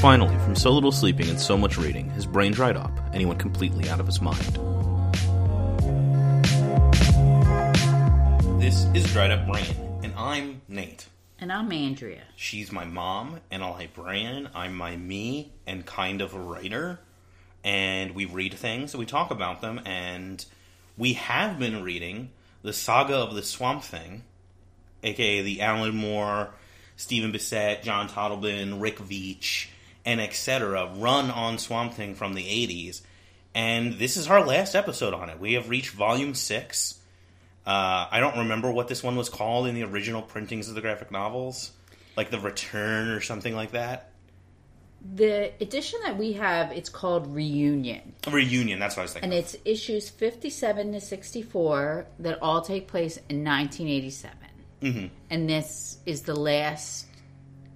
Finally, from so little sleeping and so much reading, his brain dried up and he went completely out of his mind. This is Dried Up Brain, and I'm Nate. And I'm Andrea. She's my mom and a librarian. I'm my me and kind of a writer. And we read things, and we talk about them, and we have been reading the saga of the Swamp Thing, aka the Alan Moore, Stephen Bissette, John Totleben, Rick Veitch, and etc. run on Swamp Thing from the 80s. And this is our last episode on it. We have reached volume six. Uh, I don't remember what this one was called in the original printings of the graphic novels, like the Return or something like that. The edition that we have, it's called Reunion. Reunion, that's what I was thinking. And it's issues 57 to 64 that all take place in 1987. Mm-hmm. And this is the last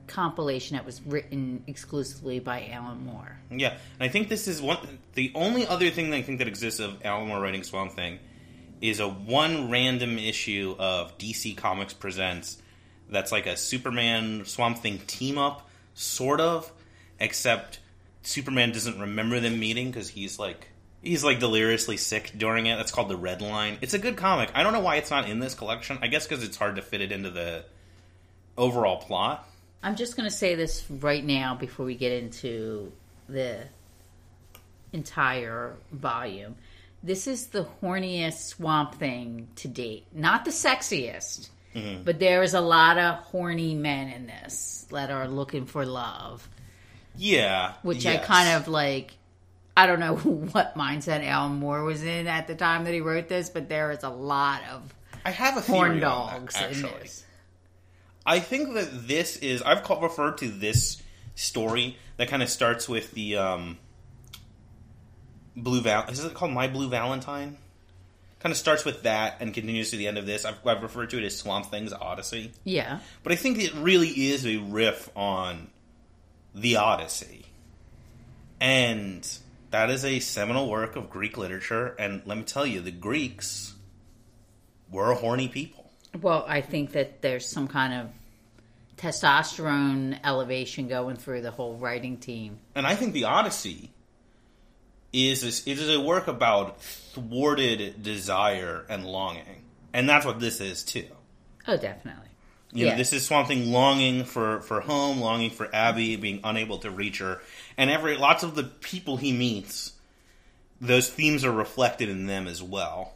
compilation that was written exclusively by Alan Moore. Yeah, and I think this is one. The only other thing that I think that exists of Alan Moore writing Swamp Thing is a one random issue of DC Comics Presents that's like a Superman Swamp Thing team up, sort of, except Superman doesn't remember them meeting because he's like he's like deliriously sick during it. That's called the Red Line. It's a good comic. I don't know why it's not in this collection. I guess because it's hard to fit it into the overall plot. I'm just going to say this right now before we get into the entire volume. This is the horniest swamp thing to date. Not the sexiest, mm-hmm. but there is a lot of horny men in this that are looking for love, Yeah, which I kind of like. I don't know what mindset Alan Moore was in at the time that he wrote this, but there is a lot of I have a horn on that, dogs in actually. this. I think that this is I've called, referred to this story that kind of starts with the um, blue val. Is it called My Blue Valentine? Kind of starts with that and continues to the end of this. I've, I've referred to it as Swamp Thing's Odyssey, Yeah. but I think it really is a riff on the Odyssey, and that is a seminal work of Greek literature. And let me tell you, the Greeks were a horny people. Well, I think that there's some kind of testosterone elevation going through the whole writing team. and I think the Odyssey is is, it is a work about thwarted desire and longing, and that's what this is too. Oh, definitely. You know, Yeah. this is Swamp Thing longing for for home, longing for Abby, being unable to reach her, and every lots of the people he meets, those themes are reflected in them as well.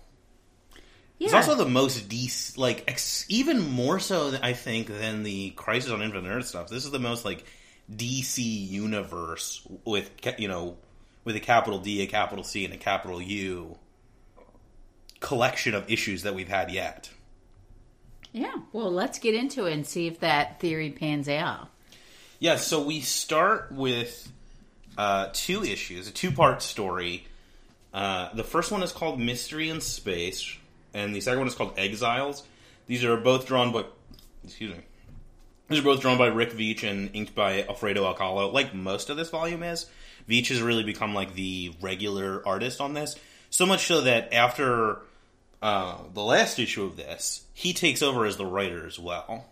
Yeah. It's also the most DC, like ex- even more so, I think, than the Crisis on Infinite Earth stuff. This is the most like DC universe with you know with a capital D, a capital C, and a capital U collection of issues that we've had yet. yeah. Well, let's get into it and see if that theory pans out. Yeah, so we start with uh, two issues, a two part story. Uh, the first one is called Mystery in Space, and the second one is called Exiles. These are both drawn by, excuse me, these are both drawn by Rick Veitch and inked by Alfredo Alcala, like most of this volume is. Veitch has really become like the regular artist on this, so much so that after uh, the last issue of this, he takes over as the writer as well.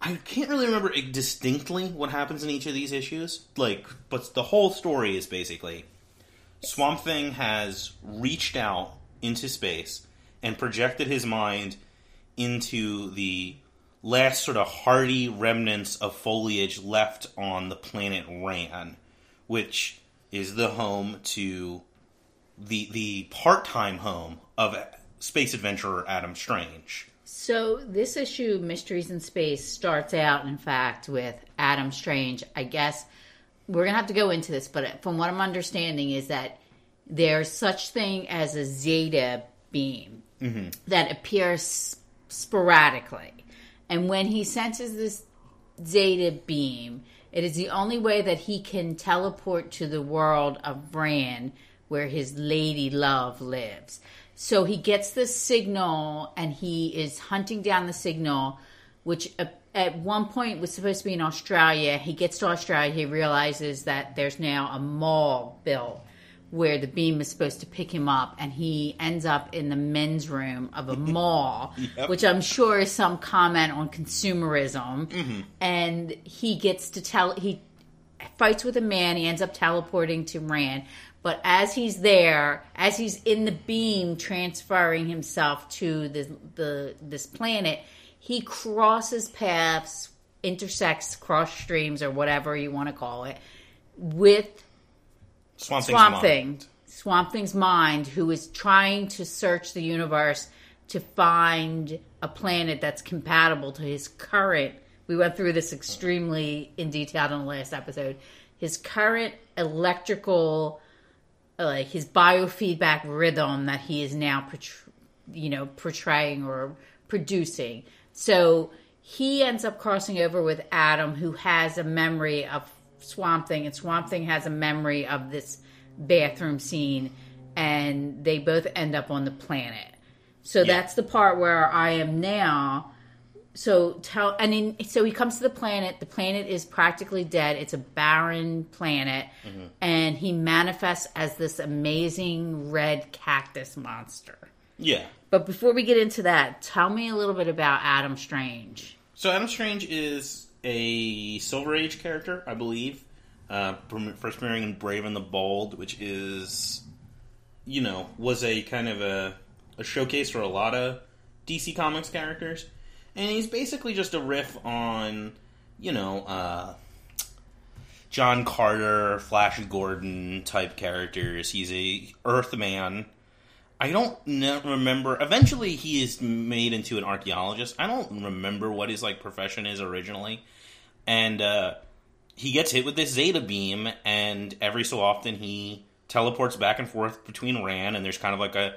I can't really remember distinctly what happens in each of these issues. Like, but the whole story is basically Swamp Thing has reached out into space and projected his mind into the last sort of hardy remnants of foliage left on the planet Rann, which is the home to the the part-time home of space adventurer Adam Strange. So this issue, Mysteries in Space, starts out, in fact, with Adam Strange. I guess we're gonna have to go into this, but from what I'm understanding is that there's such thing as a zeta beam that appears sporadically, and when he senses this zeta beam, it is the only way that he can teleport to the world of Rann, where his lady love lives. So he gets the signal and he is hunting down the signal, which at one point was supposed to be in Australia. He gets to Australia, he realizes that there's now a mall built where the beam is supposed to pick him up, and he ends up in the men's room of a mall, Yep. which I'm sure is some comment on consumerism. Mm-hmm. And he gets to tell he fights with a man. He ends up teleporting to Rann. But as he's there, as he's in the beam transferring himself to the, the this planet, he crosses paths, intersects, cross streams, or whatever you want to call it, with Swamp Thing's Swamp mind. Thing, Swamp Thing's mind, who is trying to search the universe to find a planet that's compatible to his current. We went through this extremely in detail in the last episode. His current electrical, uh, like his biofeedback rhythm that he is now, you know, portraying or producing. So he ends up crossing over with Adam, who has a memory of Swamp Thing, and Swamp Thing has a memory of this bathroom scene, and they both end up on the planet. So that's the part where I am now. So tell, and in, so he comes to the planet. The planet is practically dead. It's a barren planet, mm-hmm. and he manifests as this amazing red cactus monster. Yeah. But before we get into that, tell me a little bit about Adam Strange. So Adam Strange is a Silver Age character, I believe. Uh, first appearing in Brave and the Bold, which is, you know, was a kind of a, a showcase for a lot of DC Comics characters. And he's basically just a riff on, you know, uh, John Carter, Flash Gordon type characters. He's a Earthman. I don't remember. Eventually, he is made into an archaeologist. I don't remember what his like profession is originally, and uh, he gets hit with this Zeta beam, and every so often he teleports back and forth between Rann, and there's kind of like a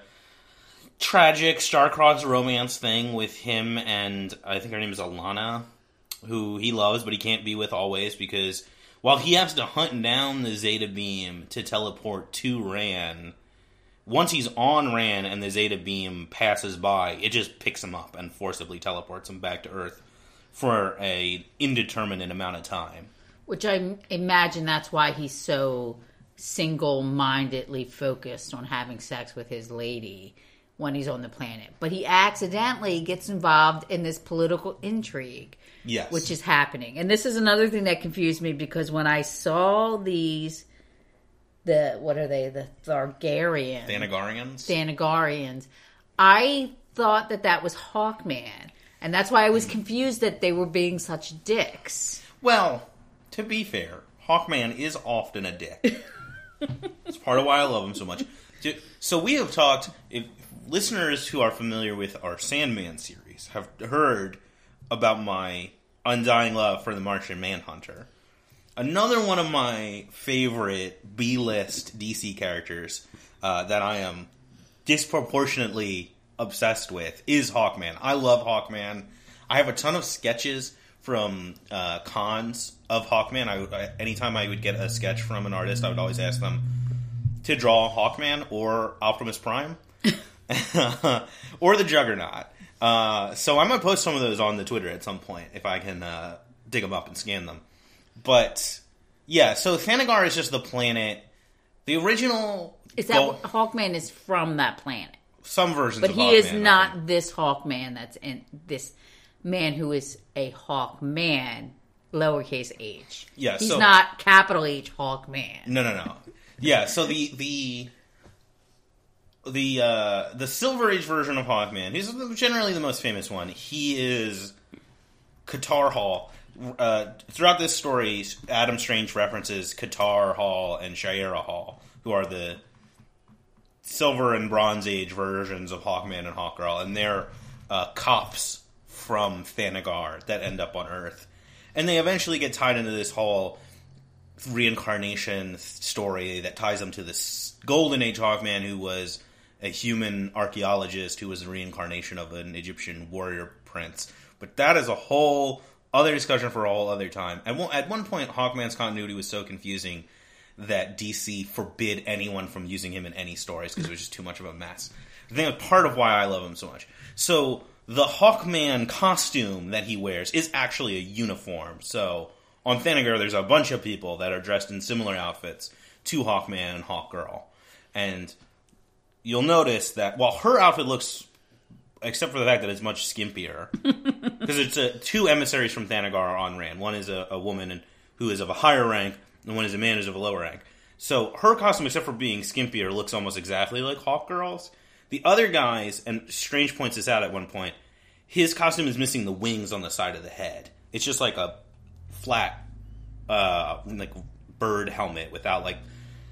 tragic star-crossed romance thing with him and I think her name is Alanna, who he loves, but he can't be with always because while he has to hunt down the Zeta beam to teleport to Rann once he's on Rann and the Zeta beam passes by, it just picks him up and forcibly teleports him back to Earth for a indeterminate amount of time. Which I imagine that's why he's so single mindedly focused on having sex with his lady when he's on the planet. But he accidentally gets involved in this political intrigue, Yes, which is happening. And this is another thing that confused me because when I saw these, the what are they? The Thargarians. Thanagarians. Thanagarians. I thought that that was Hawkman. And that's why I was confused that they were being such dicks. well, to be fair, Hawkman is often a dick. it's part of why I love him so much. So we have talked. If listeners who are familiar with our Sandman series have heard about my undying love for the Martian Manhunter. Another one of my favorite B list DC characters uh, that I am disproportionately obsessed with is Hawkman. I love Hawkman. I have a ton of sketches from uh, cons of Hawkman. I, I, anytime I would get a sketch from an artist, I would always ask them to draw Hawkman or Optimus Prime or the Juggernaut. Uh, so I'm gonna post some of those on the Twitter at some point if I can uh, dig them up and scan them. But yeah, so Thanagar is just the planet. The original Is that go- Hawkman is from that planet? some versions, But he is Hawkman, I not this Hawkman that's in this man who is a Hawkman, lowercase h. Yeah, he's so- not capital H Hawkman. No, no, no. Yeah, so the the the uh, the Silver Age version of Hawkman, he's generally the most famous one. He is Katar Hol. Uh, throughout this story, Adam Strange references Katar Hol and Shayera Hol, who are the Silver and Bronze Age versions of Hawkman and Hawkgirl, and they're uh, cops from Thanagar that end up on Earth, and they eventually get tied into this whole reincarnation story that ties them to this golden age Hawkman who was a human archaeologist who was a reincarnation of an Egyptian warrior prince. But that is a whole other discussion for a whole other time. At one, at one point, Hawkman's continuity was so confusing that DC forbid anyone from using him in any stories because it was just too much of a mess. I think that's part of why I love him so much. So the Hawkman costume that he wears is actually a uniform. So on Thanagar, there's a bunch of people that are dressed in similar outfits to Hawkman and Hawkgirl, and you'll notice that while her outfit looks, except for the fact that it's much skimpier, because it's uh two emissaries from Thanagar are on Rann. One is a, a woman and, who is of a higher rank, and one is a man who's of a lower rank. So her costume, except for being skimpier, looks almost exactly like Hawk Girl's. The other guys, and Strange points this out at one point, his costume is missing the wings on the side of the head. It's just like a flat, uh, like bird helmet without like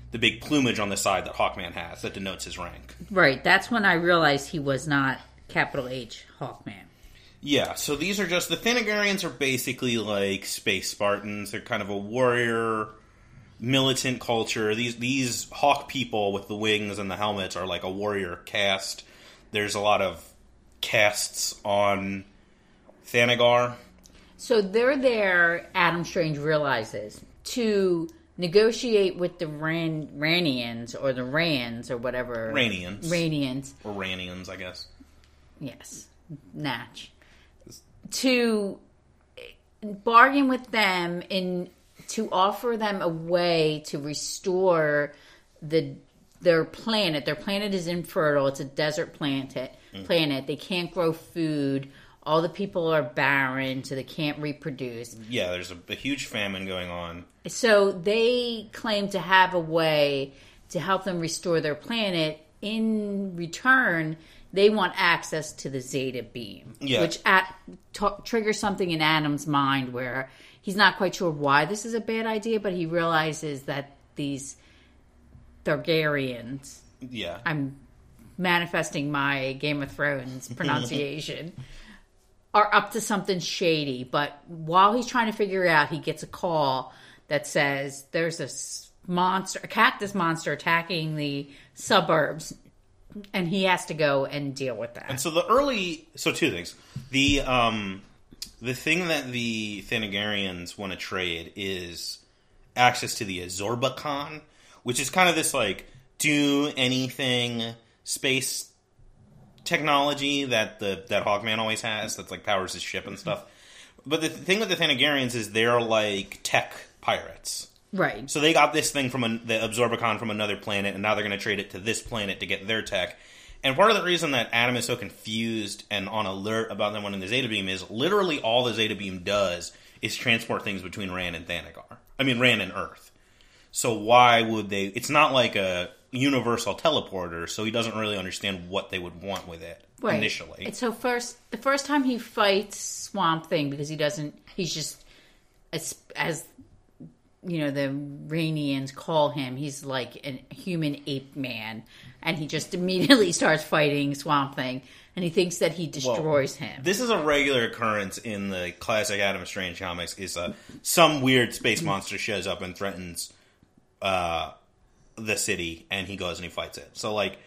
the big plumage on the side that Hawkman has that denotes his rank. Right. That's when I realized he was not capital H Hawkman. Yeah, so these are just the Thanagarians are basically like space Spartans. They're kind of a warrior militant culture. These these hawk people with the wings and the helmets are like a warrior caste. There's a lot of casts on Thanagar. So they're there, Adam Strange realizes, to negotiate with the Ran- Rannians or the Rans or whatever. Rannians. Rannians. Or Rannians, I guess. Yes. Natch. To bargain with them in to offer them a way to restore the their planet. Their planet is infertile. It's a desert planet. Mm. Planet. They can't grow food. All the people are barren, so they can't reproduce. Yeah, there's a, a huge famine going on. So they claim to have a way to help them restore their planet. In return, they want access to the Zeta beam, Yeah. which at, t- triggers something in Adam's mind where he's not quite sure why this is a bad idea, but he realizes that these Targaryens, Yeah. I'm manifesting my Game of Thrones pronunciation, are up to something shady. But while he's trying to figure it out, he gets a call that says there's a monster, a cactus monster attacking the suburbs, and he has to go and deal with that. And so the early, so two things. The um, the thing that the Thanagarians want to trade is access to the Absorbascon, which is kind of this like do anything space technology that the that Hawkman always has. That's like powers his ship and stuff. But the thing with the Thanagarians is they're like tech pirates. Right. So they got this thing from an, the Absorbascon from another planet, and now they're going to trade it to this planet to get their tech. And part of the reason that Adam is so confused and on alert about them wanting the Zeta Beam is literally all the Zeta Beam does is transport things between Rann and Thanagar. I mean, Rann and Earth. So why would they? It's not like a universal teleporter, so he doesn't really understand what they would want with it Right. initially. And so first, the first time he fights Swamp Thing because he doesn't, he's just as as you know the Rannians call him. He's like a human ape man, and he just immediately starts fighting Swamp Thing, and he thinks that he destroys him. This is a regular occurrence in the classic Adam Strange comics. Is uh, some weird space monster shows up and threatens uh, the city, and he goes and he fights it. So, like,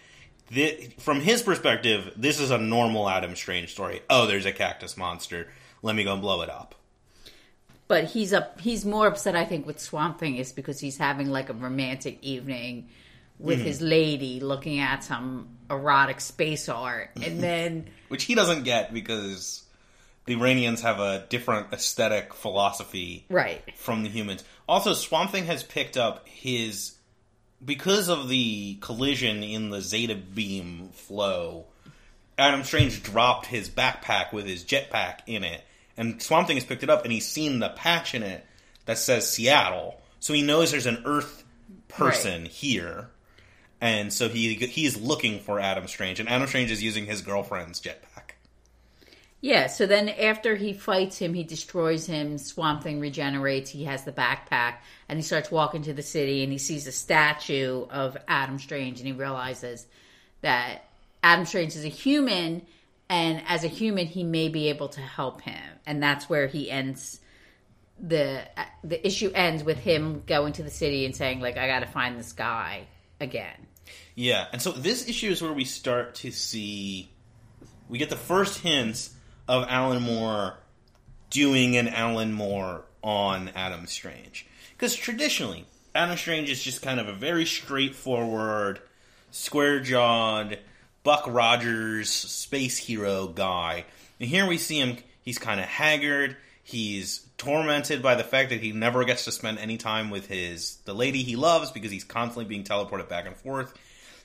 from his perspective, this is a normal Adam Strange story. Oh, there's a cactus monster. Let me go and blow it up. But he's up. He's more upset, I think, with Swamp Thing is because he's having like a romantic evening with Mm-hmm. his lady, looking at some erotic space art, and then. Which he doesn't get because the Rannians have a different aesthetic philosophy Right. from the humans. Also, Swamp Thing has picked up his because of the collision in the Zeta beam flow. Adam Strange dropped his backpack with his jetpack in it, and Swamp Thing has picked it up, and he's seen the patch in it that says Seattle, so he knows there's an Earth person here, and so he he's looking for Adam Strange, and Adam Strange is using his girlfriend's jetpack. Yeah, so then after he fights him, he destroys him. Swamp Thing regenerates. He has the backpack, and he starts walking to the city, and he sees a statue of Adam Strange, and he realizes that Adam Strange is a human, and as a human, he may be able to help him, and that's where he ends. the The issue ends with him going to the city and saying, "Like, I got to find this guy again." Yeah, and so this issue is where we start to see we get the first hints of Alan Moore doing an Alan Moore on Adam Strange. Because traditionally, Adam Strange is just kind of a very straightforward, square jawed, Buck Rogers space hero guy. And here we see him, he's kind of haggard, he's tormented by the fact that he never gets to spend any time with his the lady he loves because he's constantly being teleported back and forth.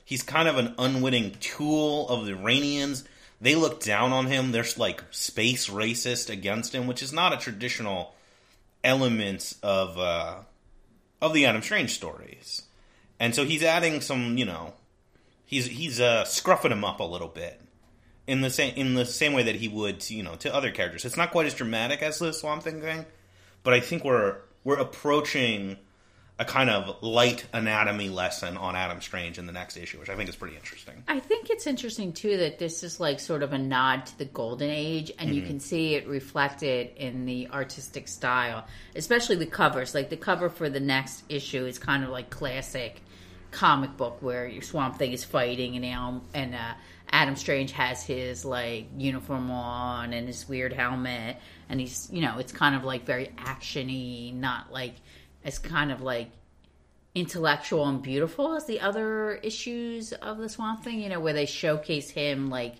He's kind of an unwitting tool of the Rannians. They look down on him. They're like space racist against him, which is not a traditional element of uh, of the Adam Strange stories, and so he's adding some, you know, he's he's uh, scruffing him up a little bit in the same in the same way that he would, you know, to other characters. It's not quite as dramatic as the Swamp Thing thing, but I think we're we're approaching a kind of light anatomy lesson on Adam Strange in the next issue, which I think is pretty interesting. I think it's interesting too that this is like sort of a nod to the golden age, and you can see it reflected in the artistic style, especially the covers. Like the cover for the next issue is kind of like classic comic book where your Swamp Thing is fighting and Al- and uh, Adam Strange has his like uniform on and his weird helmet, and he's you know it's kind of like very actiony, not like as kind of like intellectual and beautiful as the other issues of the Swamp Thing, you know, where they showcase him like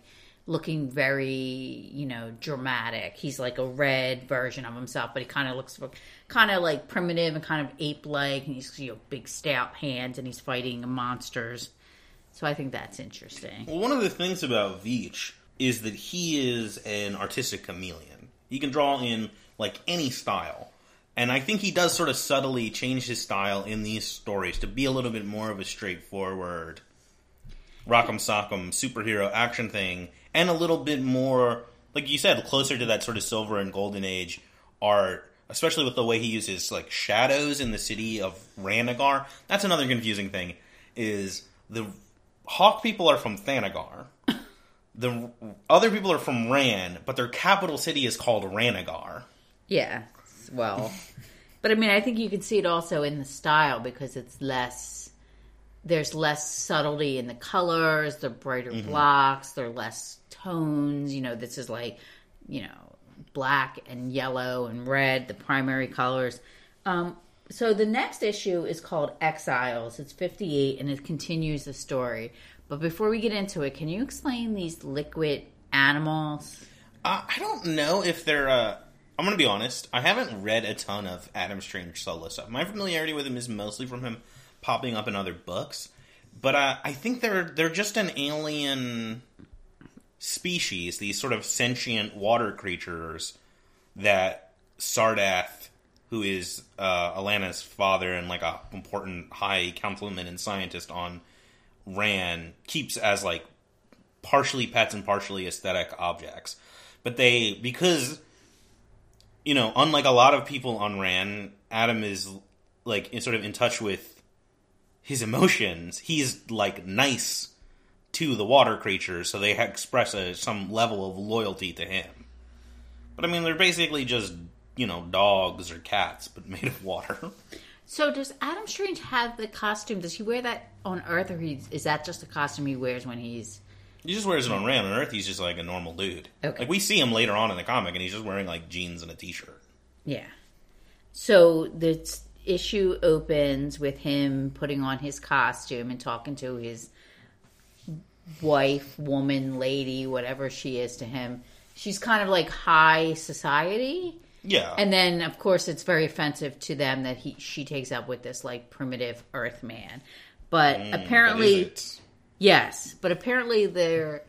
looking very, you know, dramatic. He's like a red version of himself, but he kind of looks kind of like primitive and kind of ape-like, and he's you know big stout hands, and he's fighting monsters. So I think that's interesting. Well, one of the things about Veitch is that he is an artistic chameleon. He can draw in like any style. And I think he does sort of subtly change his style in these stories to be a little bit more of a straightforward rock'em sock'em superhero action thing and a little bit more like you said, closer to that sort of silver and golden age art, especially with the way he uses like shadows in the city of Ranagar. That's another confusing thing, is the Hawk people are from Thanagar. The other people are from Ran, but their capital city is called Ranagar. Yeah, well, but I mean, I think you can see it also in the style because it's less. There's less subtlety in the colors. They're brighter mm-hmm. blocks. They're less tones. You know, this is like, you know, black and yellow and red, the primary colors. Um, so the next issue is called Exiles. It's 58 and it continues the story. But before we get into it, can you explain these liquid animals? Uh, I don't know if they're. Uh, I'm going to be honest. I haven't read a ton of Adam Strange solo stuff. My familiarity with him is mostly from him popping up in other books. But uh, I think they're they're just an alien species. These sort of sentient water creatures that Sardath, who is uh, Alanna's father and like a important high councilman and scientist on Rann, keeps as like partially pets and partially aesthetic objects. But they because you know, unlike a lot of people on Rann, Adam is like sort of in touch with his emotions. He's like nice to the water creatures, so they express a, some level of loyalty to him. But I mean, they're basically just you know dogs or cats, but made of water. So does Adam Strange have the costume? Does he wear that on Earth, or he, is that just a costume he wears when he's? He just wears it on Rann. On Earth, he's just like a normal dude. Okay. Like we see him later on in the comic, and he's just wearing like jeans and a t-shirt. Yeah. So the issue opens with him putting on his costume and talking to his wife, woman, lady, whatever she is to him. She's kind of like high society. Yeah, And then, of course, it's very offensive to them that he she takes up with this like primitive Earth man. But Mm, apparently, but is it? Yes, but apparently their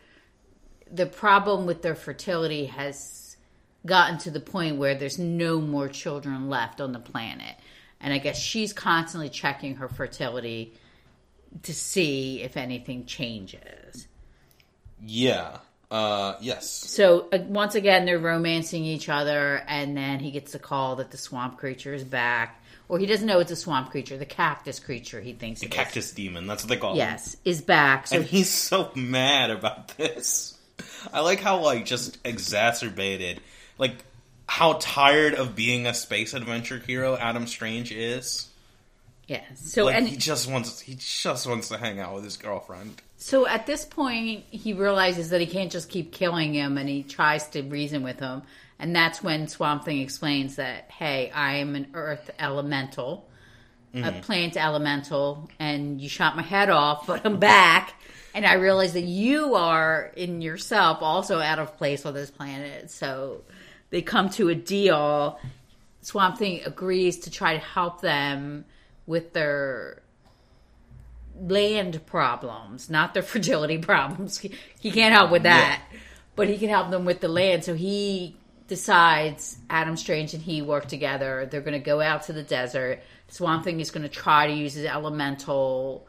the problem with their fertility has gotten to the point where there's no more children left on the planet. And I guess she's constantly checking her fertility to see if anything changes. yeah, uh, yes. So uh, once again, they're romancing each other, and then he gets a call that the swamp creature is back, or he doesn't know it's a swamp creature, the cactus creature. He thinks The it is. cactus demon. That's what they call him. Yes, is back. So and he's so mad about this. I like how like just exacerbated, like how tired of being a space adventure hero Adam Strange is. Yeah. So Like and he just wants he just wants to hang out with his girlfriend. So at this point, he realizes that he can't just keep killing him, and he tries to reason with him. And that's when Swamp Thing explains that, hey, I am an Earth elemental, a mm-hmm. plant elemental, and you shot my head off, but I'm back. And I realize that you are in yourself also out of place on this planet. So they come to a deal. Swamp Thing agrees to try to help them with their land problems, not their fragility problems. He, he can't help with that, but he can help them with the land. So he decides Adam Strange and he work together. They're going to go out to the desert. Swamp Thing is going to try to use his elemental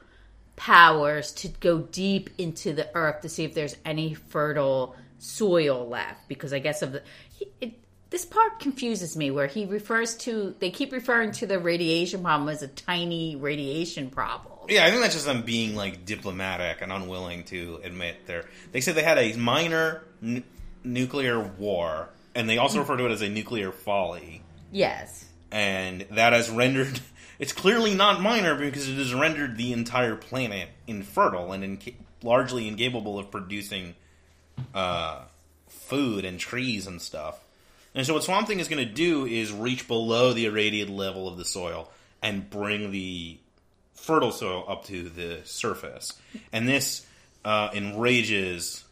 powers to go deep into the earth to see if there's any fertile soil left. Because I guess of the he, it, this part confuses me where he refers to they keep referring to the radiation problem as a tiny radiation problem. Yeah, I think that's just them being like diplomatic and unwilling to admit their. They said they had a minor n- nuclear war, and they also refer to it as a nuclear folly, Yes. and that has rendered. It's clearly not minor because it has rendered the entire planet infertile and inca- largely incapable of producing uh, food and trees and stuff. And so, what Swamp Thing is going to do is reach below the irradiated level of the soil and bring the fertile soil up to the surface. And this uh, enrages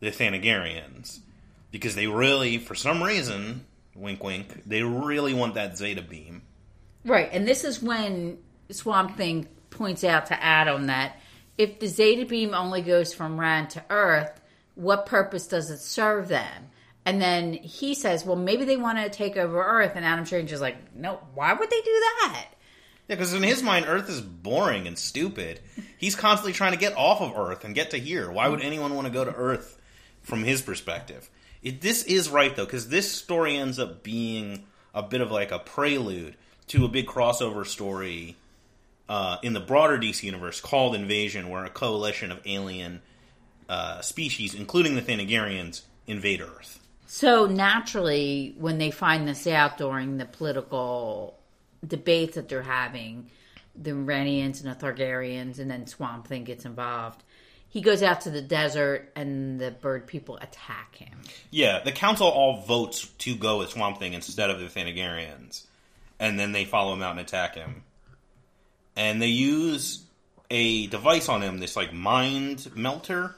the Thanagarians because they really, for some reason, wink wink, they really want that Zeta beam. Right, and this is when Swamp Thing points out to Adam that if the Zeta beam only goes from Rann to Earth, what purpose does it serve them? And then he says, "Well, maybe they want to take over Earth." And Adam Strange is like, "No, why would they do that?" Yeah, because in his mind, Earth is boring and stupid. He's constantly trying to get off of Earth and get to here. Why would anyone want to go to Earth from his perspective? It, this is right, though, because this story ends up being a bit of like a prelude to a big crossover story uh, in the broader DC universe called Invasion, where a coalition of alien uh, species, including the Thanagarians, invade Earth. So naturally, when they find this out during the political debates that they're having, the Rannians and the Targaryens, and then Swamp Thing gets involved. He goes out to the desert, and the bird people attack him. Yeah, the council all votes to go with Swamp Thing instead of the Thanagarians. And then they follow him out and attack him. And they use a device on him, this like mind melter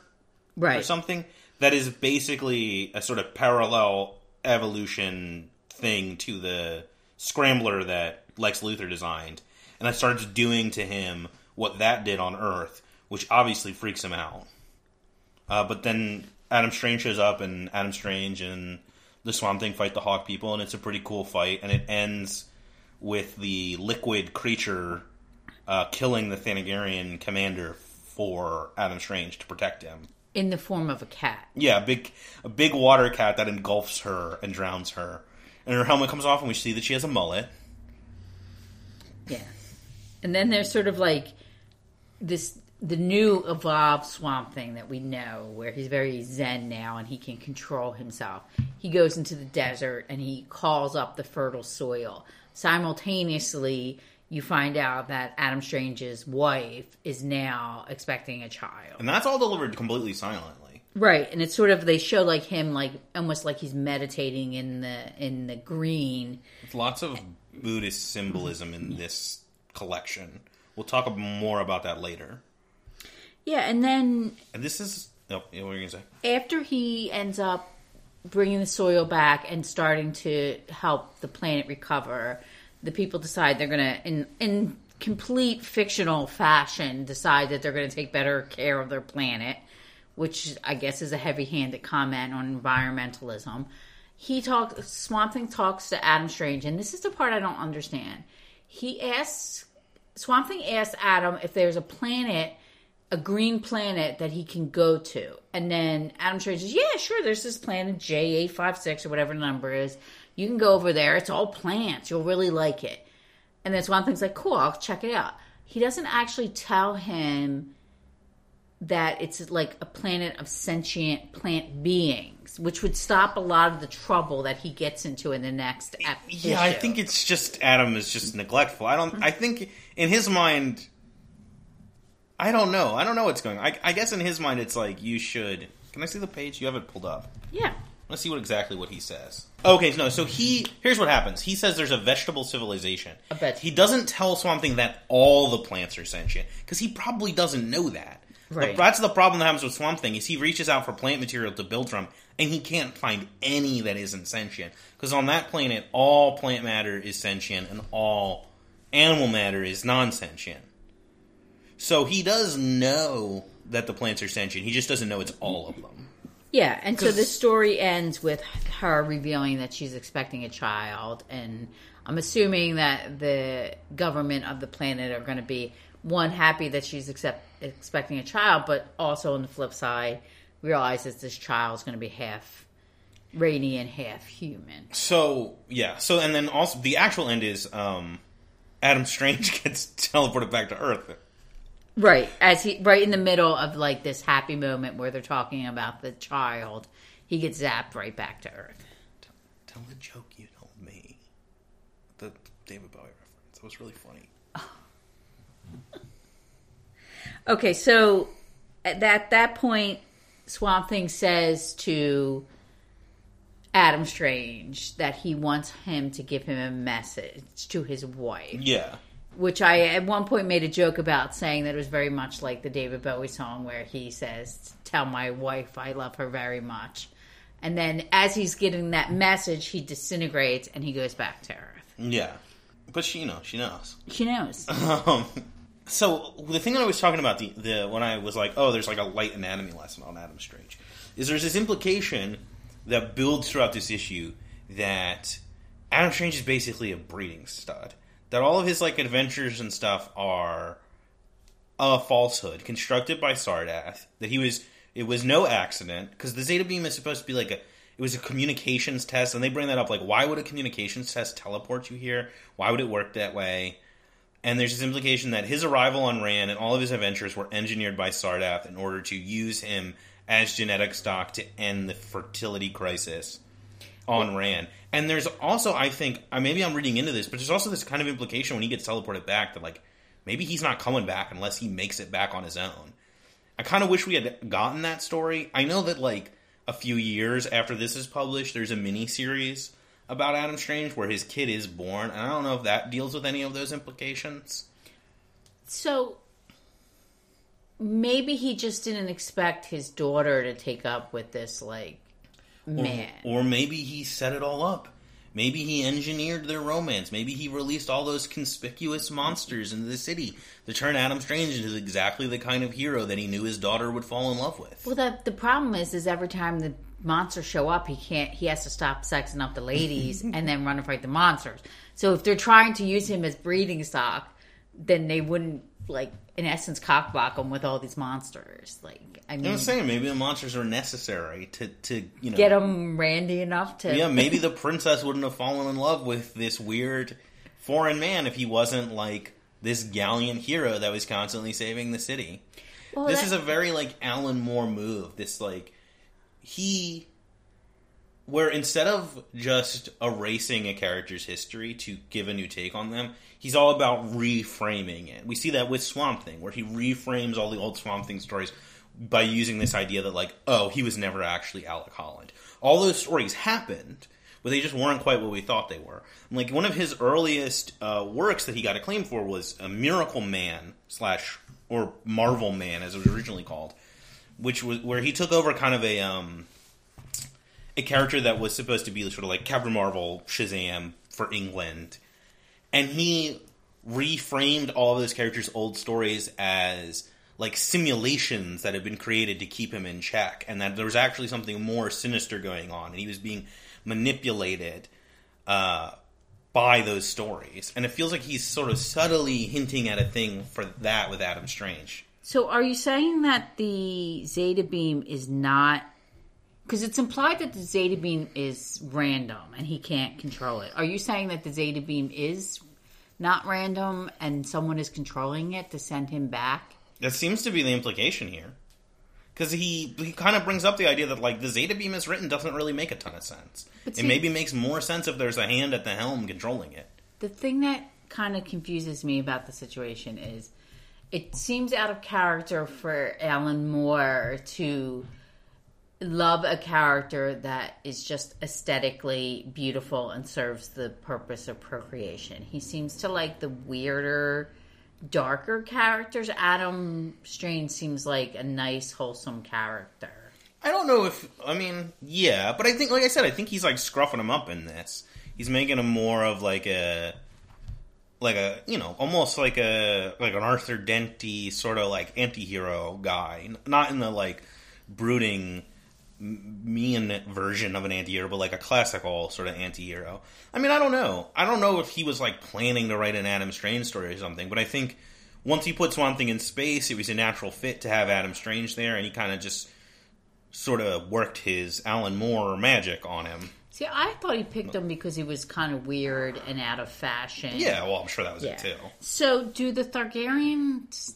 right, or something, that is basically a sort of parallel evolution thing to the scrambler that Lex Luthor designed. And that starts doing to him what that did on Earth, which obviously freaks him out. Uh, but then Adam Strange shows up, and Adam Strange and the Swamp Thing fight the Hawk people, and it's a pretty cool fight. And it ends with the liquid creature uh, killing the Thanagarian commander for Adam Strange to protect him. In the form of a cat. Yeah, a big a big water cat that engulfs her and drowns her. And her helmet comes off, and we see that she has a mullet. Yeah. And then there's sort of like this the new evolved swamp thing that we know where he's very zen now and he can control himself. He goes into the desert and he calls up the fertile soil. Simultaneously, you find out that Adam Strange's wife is now expecting a child. And that's all delivered completely silently. Right, and it's sort of they show like him like almost like he's meditating in the in the green. There's lots of Buddhist symbolism in this collection. We'll talk more about that later. Yeah, and then And this is. Oh, what were you going to say? after he ends up bringing the soil back and starting to help the planet recover, the people decide they're going to, in in complete fictional fashion, decide that they're going to take better care of their planet, which I guess is a heavy-handed comment on environmentalism. He talks. Swamp Thing talks to Adam Strange, and this is the part I don't understand. He asks Swamp Thing asks Adam if there's a planet a green planet that he can go to. And then Adam Strange says, Yeah, sure, there's this planet J856 or whatever the number is. You can go over there. It's all plants. You'll really like it. And then Swamp Thing's like, Cool, I'll check it out. He doesn't actually tell him that it's like a planet of sentient plant beings, which would stop a lot of the trouble that he gets into in the next ep- Yeah, I think it's just Adam is just neglectful. I don't. I think in his mind, I don't know. I don't know what's going. on. I, I guess in his mind, it's like you should. Can I see the page? You have it pulled up. Yeah. Let's see what exactly what he says. Okay, no. So he here's what happens. He says there's a vegetable civilization. A veg- He doesn't tell Swamp Thing that all the plants are sentient because he probably doesn't know that. Right. That's the problem that happens with Swamp Thing is he reaches out for plant material to build from, and he can't find any that isn't sentient because on that planet all plant matter is sentient and all animal matter is non-sentient. So he does know that the plants are sentient. He just doesn't know it's all of them. Yeah, and so the story ends with her revealing that she's expecting a child, and I'm assuming that the government of the planet are going to be one happy that she's accept, expecting a child, but also on the flip side realizes this child is going to be half rainy and half human. So yeah, so and then also the actual end is um, Adam Strange gets teleported back to Earth. Right, as he right in the middle of like this happy moment where they're talking about the child, he gets zapped right back to Earth. Tell the joke you told me. The David Bowie reference. That was really funny. Okay, so at that that point, Swamp Thing says to Adam Strange that he wants him to give him a message to his wife, Yeah. Which I at one point made a joke about saying that it was very much like the David Bowie song where he says, "Tell my wife I love her very much." And then as he's getting that message, he disintegrates and he goes back to Earth. Yeah. But she, knows. she knows. She knows. Um, so the thing that I was talking about the, the when I was like, oh, there's like a light anatomy lesson on Adam Strange, is there's this implication that builds throughout this issue that Adam Strange is basically a breeding stud. That all of his like adventures and stuff are a falsehood constructed by Sardath. That he was it was no accident because the Zeta beam is supposed to be like a it was a communications test, and they bring that up like why would a communications test teleport you here? Why would it work that way? And there's this implication that his arrival on Rann and all of his adventures were engineered by Sardath in order to use him as genetic stock to end the fertility crisis on Rann. And there's also, I think, uh, maybe I'm reading into this, but there's also this kind of implication when he gets teleported back that, like, maybe he's not coming back unless he makes it back on his own. I kind of wish we had gotten that story. I know that, like, a few years after this is published, there's a mini series about Adam Strange where his kid is born, and I don't know if that deals with any of those implications. So maybe he just didn't expect his daughter to take up with this like man. Or maybe he set it all up. Maybe he engineered their romance. Maybe he released all those conspicuous monsters into the city to turn Adam Strange into exactly the kind of hero that he knew his daughter would fall in love with. Well, that the problem is, is every time the monsters show up, he can't. He has to stop sexing up the ladies and then run and fight the monsters. So if they're trying to use him as breeding stock, then they wouldn't like, in essence, cockblock him with all these monsters. Like, I mean, I'm saying maybe the monsters are necessary to, to you know get them randy enough to Yeah, maybe the princess wouldn't have fallen in love with this weird foreign man if he wasn't like this gallant hero that was constantly saving the city. Well, this that- is a very like Alan Moore move. This like he where instead of just erasing a character's history to give a new take on them, he's all about reframing it. We see that with Swamp Thing, where he reframes all the old Swamp Thing stories by using this idea that like, oh, he was never actually Alec Holland. All those stories happened, but they just weren't quite what we thought they were. Like one of his earliest uh, works that he got acclaim for was a Miracle Man slash or Marvel Man, as it was originally called, which was where he took over kind of a um, a character that was supposed to be sort of like Captain Marvel, Shazam for England, and he reframed all of those characters' old stories as like simulations that had been created to keep him in check, and that there was actually something more sinister going on, and he was being manipulated uh, by those stories. And it feels like he's sort of subtly hinting at a thing for that with Adam Strange. So, are you saying that the Zeta beam is not? Because it's implied that the Zeta beam is random and he can't control it. Are you saying that the Zeta beam is not random and someone is controlling it to send him back? That seems to be the implication here. Because he, he kind of brings up the idea that, like, the Zeta beam is written doesn't really make a ton of sense. But it maybe makes more sense if there's a hand at the helm controlling it. The thing that kind of confuses me about the situation is it seems out of character for Alan Moore to love a character that is just aesthetically beautiful and serves the purpose of procreation. He seems to like the weirder, darker characters. Adam Strange seems like a nice, wholesome character. I don't know if I mean, yeah, but I think, like I said, I think he's like scruffing him up in this. He's making him more of like a, like a you know, almost like a like an Arthur Denty sort of like anti-hero guy, not in the like brooding mean version of an anti-hero, but like a classical sort of anti-hero. I mean, I don't know. I don't know if he was like planning to write an Adam Strange story or something, but I think once he put Swamp Thing in space, it was a natural fit to have Adam Strange there, and he kind of just sort of worked his Alan Moore magic on him. See, I thought he picked him because he was kind of weird and out of fashion. Yeah, well, I'm sure that was Yeah. it too. So, do the Targaryens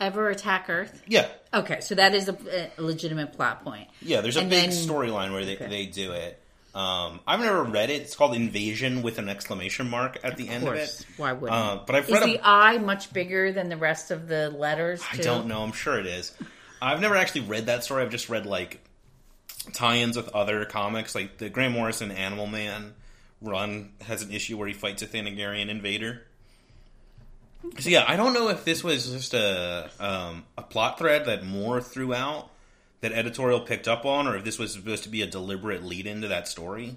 ever attack Earth? Yeah, Okay, so that is a, a legitimate plot point. yeah. There's a And big storyline where they Okay. they do it. Um, I've never read it. It's called Invasion with an exclamation mark at the Of end of it. why wouldn't? Uh, but I've is read a- the I much bigger than the rest of the letters? I don't know. I'm sure it is. I've never actually read that story. I've just read like tie-ins with other comics, like the Grant Morrison Animal Man run has an issue where he fights a Thanagarian invader. So yeah, I don't know if this was just a um, a plot thread that Moore threw out that editorial picked up on, or if this was supposed to be a deliberate lead into that story.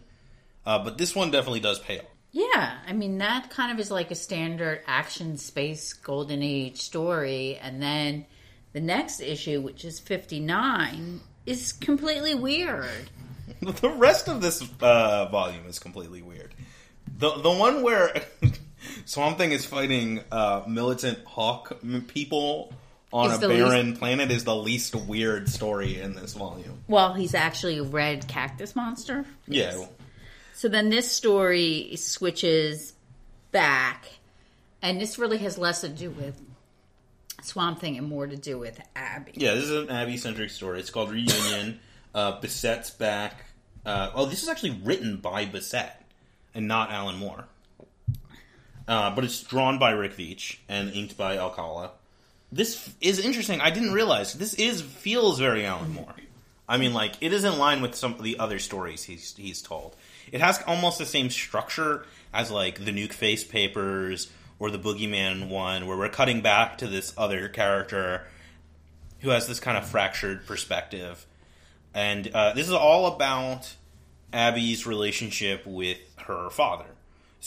Uh, but this one definitely does pay off. Yeah, I mean that kind of is like a standard action space golden age story, and then the next issue, which is fifty nine, is completely weird. The rest of this uh, volume is completely weird. The the one where Swamp Thing is fighting uh, militant hawk people on Is a the barren planet is the least weird story in this volume. Well, he's actually a red cactus monster. Yeah, So then this story switches back, and this really has less to do with Swamp Thing and more to do with Abby. yeah. This is an Abby centric story. It's called Reunion. uh, Bissette's back. Uh, oh, this is actually written by Bissett and not Alan Moore. Uh, but it's drawn by Rick Veitch and inked by Alcala. This is interesting. I didn't realize this is feels very Alan Moore. I mean, like it is in line with some of the other stories he's he's told. It has almost the same structure as like the Nuke Face Papers or the Boogeyman one, where we're cutting back to this other character who has this kind of fractured perspective. And uh, this is all about Abby's relationship with her father.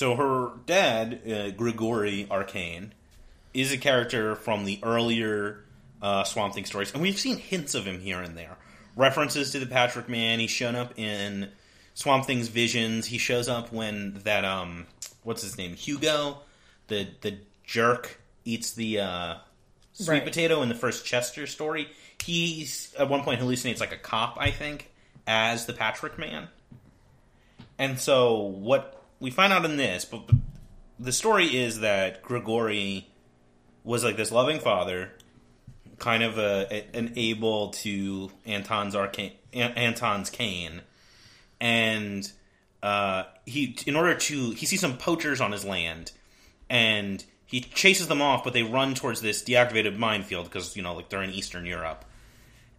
So her dad, uh, Grigori Arcane, is a character from the earlier uh, Swamp Thing stories, and we've seen hints of him here and there. References to the Patchwork Man. He's shown up in Swamp Thing's visions. He shows up when that um, what's his name, Hugo, the the jerk, eats the uh, sweet Right. potato in the first Chester story. He's at one point hallucinates like a cop, I think, as the Patchwork Man. And so what we find out in this, but the story is that Grigori was like this loving father, kind of a, an able to Anton's arcane, An- Anton's cane, and uh, he in order to he sees some poachers on his land, and he chases them off, but they run towards this deactivated minefield because you know like they're in Eastern Europe,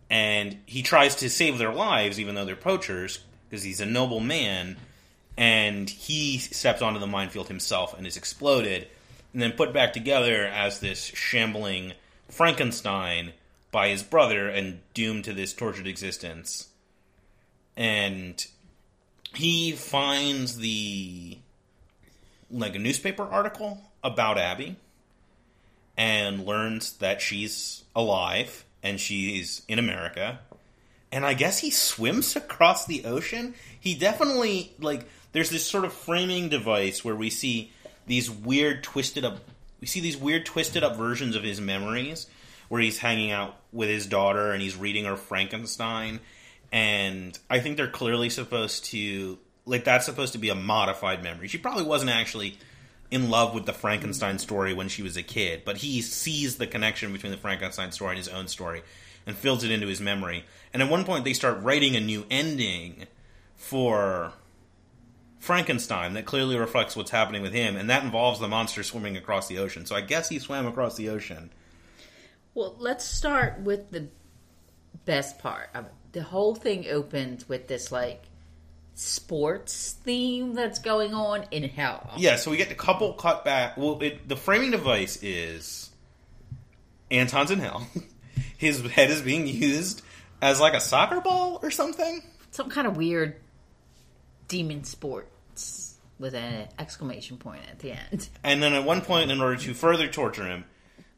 and he tries to save their lives even though they're poachers because he's a noble man, and he steps onto the minefield himself and is exploded, and then put back together as this shambling Frankenstein by his brother and doomed to this tortured existence. And he finds the like a newspaper article about Abby and learns that she's alive and she's in America. And I guess he swims across the ocean. He definitely like there's this sort of framing device where we see these weird twisted up we see these weird twisted up versions of his memories where he's hanging out with his daughter and he's reading her Frankenstein and I think they're clearly supposed to like that's supposed to be a modified memory. She probably wasn't actually in love with the Frankenstein story when she was a kid, but he sees the connection between the Frankenstein story and his own story and fills it into his memory. And at one point they start writing a new ending for Frankenstein that clearly reflects what's happening with him, and that involves the monster swimming across the ocean. So I guess he swam across the ocean. Well, let's start with the best part. The whole thing opens with this like sports theme that's going on in hell. Yeah, so we get the couple cut back. Well, it, the framing device is Anton's in hell. His head is being used as like a soccer ball or something. Some kind of weird demon sports with an exclamation point at the end. And then at one point, in order to further torture him,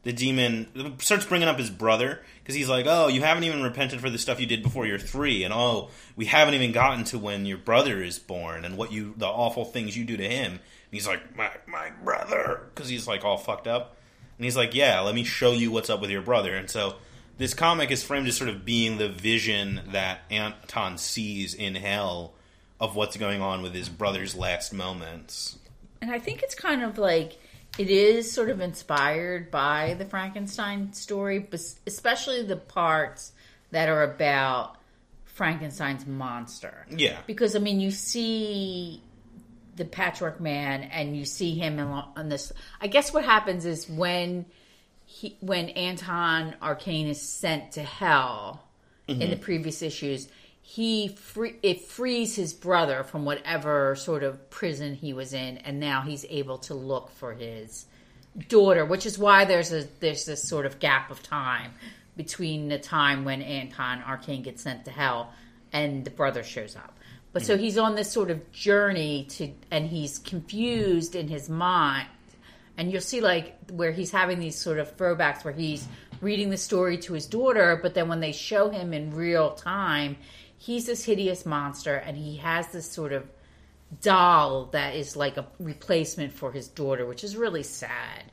the demon starts bringing up his brother because he's like, "Oh, you haven't even repented for the stuff you did before you're three, and oh, we haven't even gotten to when your brother is born and what you the awful things you do to him." And he's like, "My my brother," because he's like all fucked up, and he's like, "Yeah, let me show you what's up with your brother." And so this comic is framed as sort of being the vision that Anton sees in hell of what's going on with his brother's last moments. And I think it's kind of like it is sort of inspired by the Frankenstein story, but especially the parts that are about Frankenstein's monster. Yeah. Because I mean, you see the Patchwork Man, and you see him on this. I guess what happens is when he, when Anton Arcane is sent to hell mm-hmm. in the previous issues, he free, it frees his brother from whatever sort of prison he was in, and now he's able to look for his daughter, which is why there's a there's this sort of gap of time between the time when Anton Arcane gets sent to hell and the brother shows up. But mm-hmm. so he's on this sort of journey to, and he's confused in his mind. And you'll see like where he's having these sort of throwbacks where he's reading the story to his daughter, but then when they show him in real time, he's this hideous monster and he has this sort of doll that is like a replacement for his daughter, which is really sad.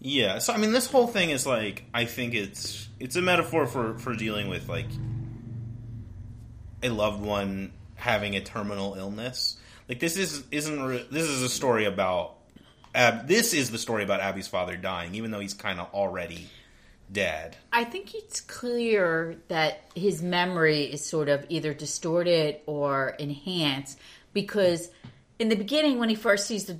Yeah, so I mean, this whole thing is like I think it's it's a metaphor for for dealing with like a loved one having a terminal illness. Like this is isn't re- this is a story about Ab- this is the story about Abby's father dying, even though he's kind of already dead. I think it's clear that his memory is sort of either distorted or enhanced because in the beginning, when he first sees the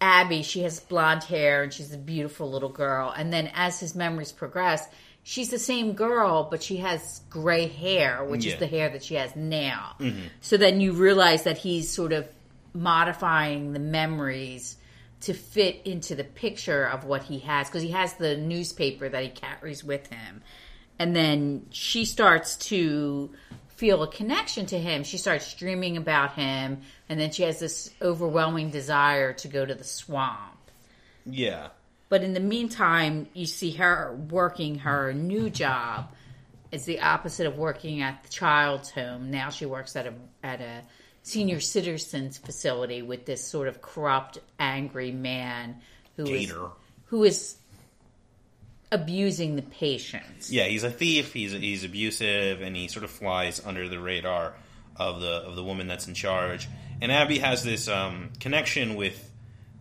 Abby, she has blonde hair and she's a beautiful little girl. And then as his memories progress, she's the same girl, but she has gray hair, which yeah. is the hair that she has now. Mm-hmm. So then you realize that he's sort of modifying the memories to fit into the picture of what he has because he has the newspaper that he carries with him. And then she starts to feel a connection to him. She starts dreaming about him, and then she has this overwhelming desire to go to the swamp. Yeah. But in the meantime, you see her working her new job. It's the opposite of working at the child's home. Now she works at a at a senior citizens facility with this sort of corrupt, angry man who is who is abusing the patients. Yeah, he's a thief. He's he's abusive, and he sort of flies under the radar of the of the woman that's in charge. And Abby has this um, connection with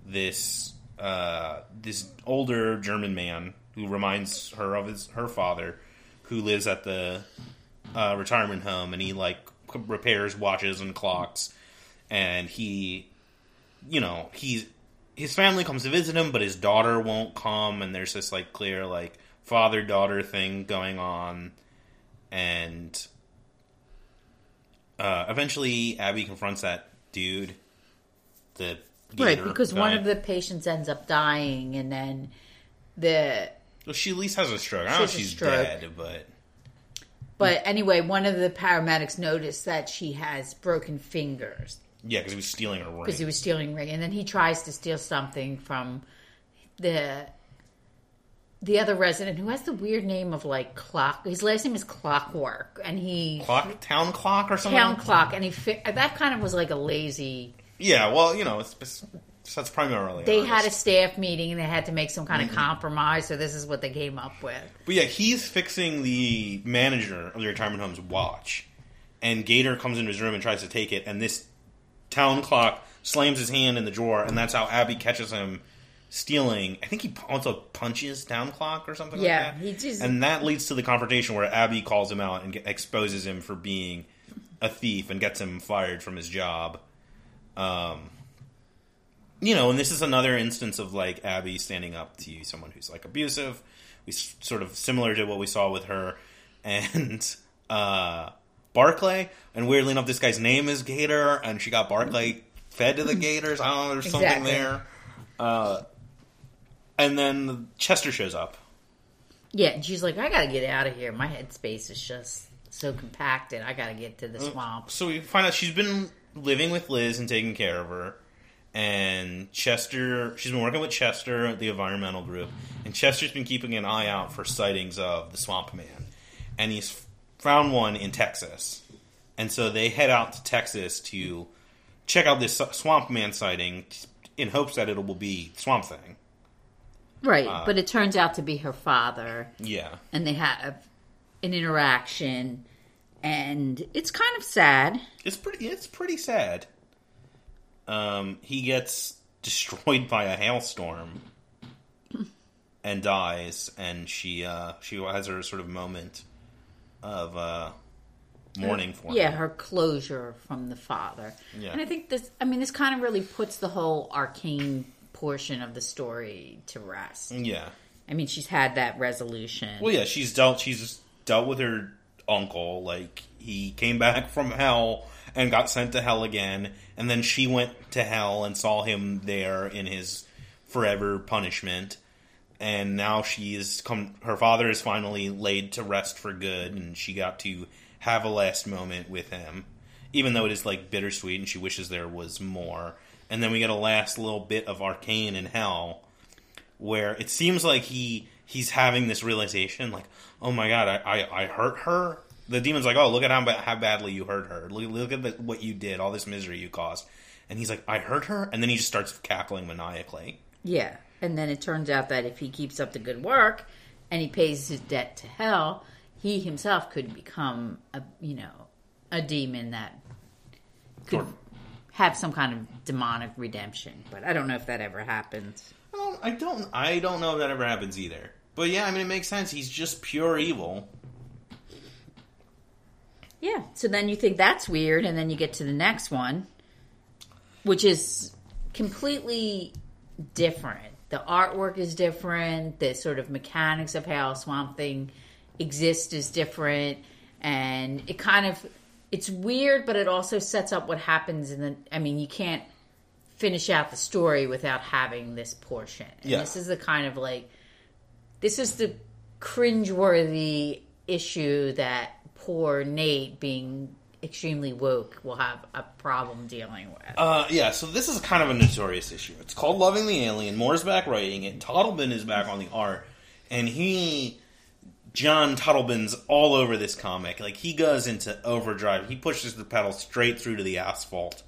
this uh, this older German man who reminds her of his her father, who lives at the uh, retirement home, and he like repairs watches and clocks, and he, you know, he's his family comes to visit him, but his daughter won't come, and there's this like clear like father daughter thing going on, and uh, eventually Abby confronts that dude, the right because guy. one of the patients ends up dying, and then the well, she at least has a stroke. I don't know if she's dead, but but anyway, one of the paramedics noticed that she has broken fingers. Yeah, because he was stealing her ring. Because he was stealing ring, and then he tries to steal something from the the other resident who has the weird name of like clock. His last name is Clockwork, and he clock town clock or something. Town clock, and he that kind of was like a lazy. Yeah, well, you know, it's, it's so that's primarily. They honest. had a staff meeting and they had to make some kind of mm-hmm. compromise, so this is what they came up with. But yeah, he's fixing the manager of the retirement home's watch, and Gator comes into his room and tries to take it, and this town clock slams his hand in the drawer, and that's how Abby catches him stealing. I think he also punches town clock or something yeah, like that. He just... And that leads to the confrontation where Abby calls him out and get, exposes him for being a thief and gets him fired from his job. Um, you know, and this is another instance of like Abby standing up to someone who's like abusive. We sort of similar to what we saw with her and uh, Barclay. And weirdly enough, this guy's name is Gator, and she got Barclay fed to the Gators. I don't know, there's exactly. something there. Uh, and then Chester shows up. Yeah, and she's like, I gotta get out of here. My headspace is just so compacted. I gotta get to the uh, swamp. So we find out she's been living with Liz and taking care of her and Chester. She's been working with Chester at the environmental group, and Chester's been keeping an eye out for sightings of the Swamp Man, and he's found one in Texas, and so they head out to Texas to check out this Swamp Man sighting in hopes that it will be Swamp Thing. Right, Uh, but it turns out to be her father, Yeah, and they have an interaction, and it's kind of sad. it's pretty. It's pretty sad. Um, he gets destroyed by a hailstorm and dies, and she uh, she has her sort of moment of uh, mourning for Yeah, him. Yeah, her closure from the father. Yeah. And I think this, I mean, this kind of really puts the whole arcane portion of the story to rest. Yeah. I mean, she's had that resolution. Well, yeah, she's dealt. She's dealt with her uncle. Like he came back from hell and got sent to hell again, and then she went to hell and saw him there in his forever punishment. And now she's come. Her father is finally laid to rest for good, and she got to have a last moment with him, even though it is like bittersweet, and she wishes there was more. And then we get a last little bit of arcane in hell where it seems like he he's having this realization, like, oh my god, I, I, I hurt her. The demon's like, oh, look at how, how badly you hurt her. Look, look at the, what you did, all this misery you caused. And he's like, I hurt her, and then he just starts cackling maniacally. Yeah. And then it turns out that if he keeps up the good work and he pays his debt to hell, he himself could become a you know a demon that could Sure. have some kind of demonic redemption. But I don't know if that ever happens. Don't, I don't, I don't know if that ever happens either. But yeah, I mean, it makes sense. He's just pure evil. Yeah. So then you think that's weird, and then you get to the next one, which is completely different. The artwork is different. The sort of mechanics of how Swamp Thing exists is different, and it kind of it's weird, but it also sets up what happens in the. I mean, you can't finish out the story without having this portion. And Yeah. This is the kind of like this is the cringeworthy issue that poor Nate, being extremely woke, will have a problem dealing with. Uh, yeah, so this is kind of a notorious issue. It's called Loving the Alien. Moore's back writing it. Totleben is back on the art. And he, John Totleben's all over this comic. Like, he goes into overdrive. He pushes the pedal straight through to the asphalt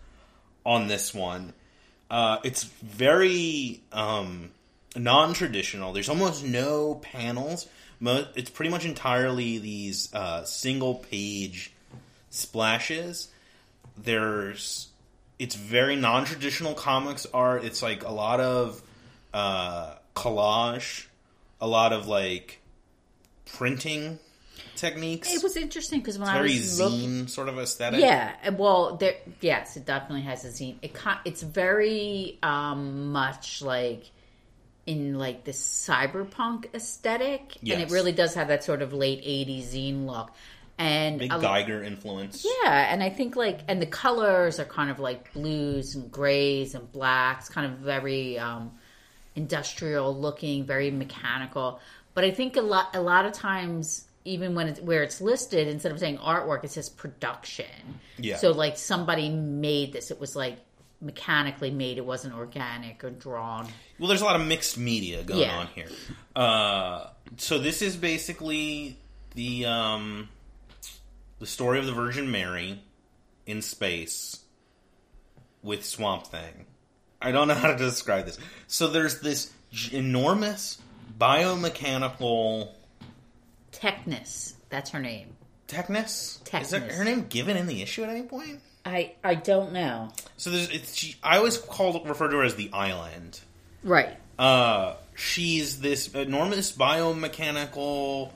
on this one. Uh, it's very um, non traditional. There's almost no panels. Mo- It's pretty much entirely these uh, single page splashes. There's it's very non-traditional comics art. It's like a lot of uh collage a lot of like printing techniques. It was interesting because when I very was looking, zine sort of aesthetic. Yeah, well, there, yes, it definitely has a zine. It it's very um, much like in like this cyberpunk aesthetic, and it really does have that sort of late '80s zine look. And big a- Giger influence Yeah, and I think like and the colors are kind of like blues and grays and blacks, kind of very um, industrial looking, very mechanical. But I think a lot a lot of times even when it's where it's listed instead of saying artwork it says production. Yeah. So like somebody made this. It was like mechanically made. It wasn't organic or drawn. well there's a lot of mixed media going Yeah. on here uh so this is basically the um the story of the virgin mary in space with swamp thing i don't know how to describe this so there's this enormous biomechanical Technus. That's her name. techness is her name given in the issue at any point I I don't know. so there's it's she, i always call refer to her as the island Right. Uh, she's this enormous biomechanical,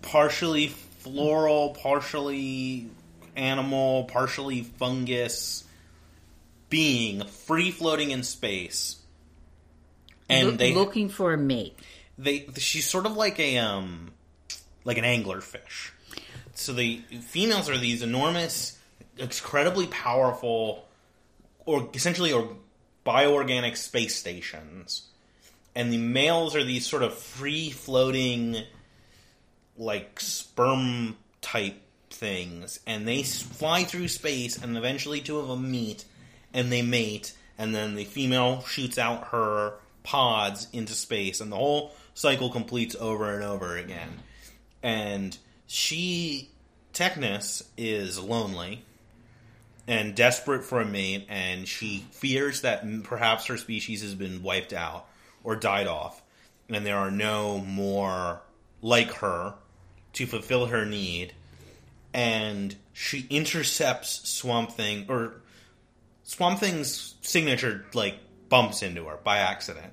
partially floral, partially animal, partially fungus being free floating in space. And Look- they looking for a mate. they she's sort of like a um like an anglerfish. So the females are these enormous, incredibly powerful, or essentially or bioorganic space stations, and the males are these sort of free floating, like sperm type things, and they fly through space, and eventually two of them meet, and they mate, and then the female shoots out her pods into space, and the whole cycle completes over and over again. And she, Technus, is lonely and desperate for a mate, and she fears that perhaps her species has been wiped out or died off, and there are no more like her to fulfill her need. And she intercepts Swamp Thing, or Swamp Thing's signature, like, bumps into her by accident.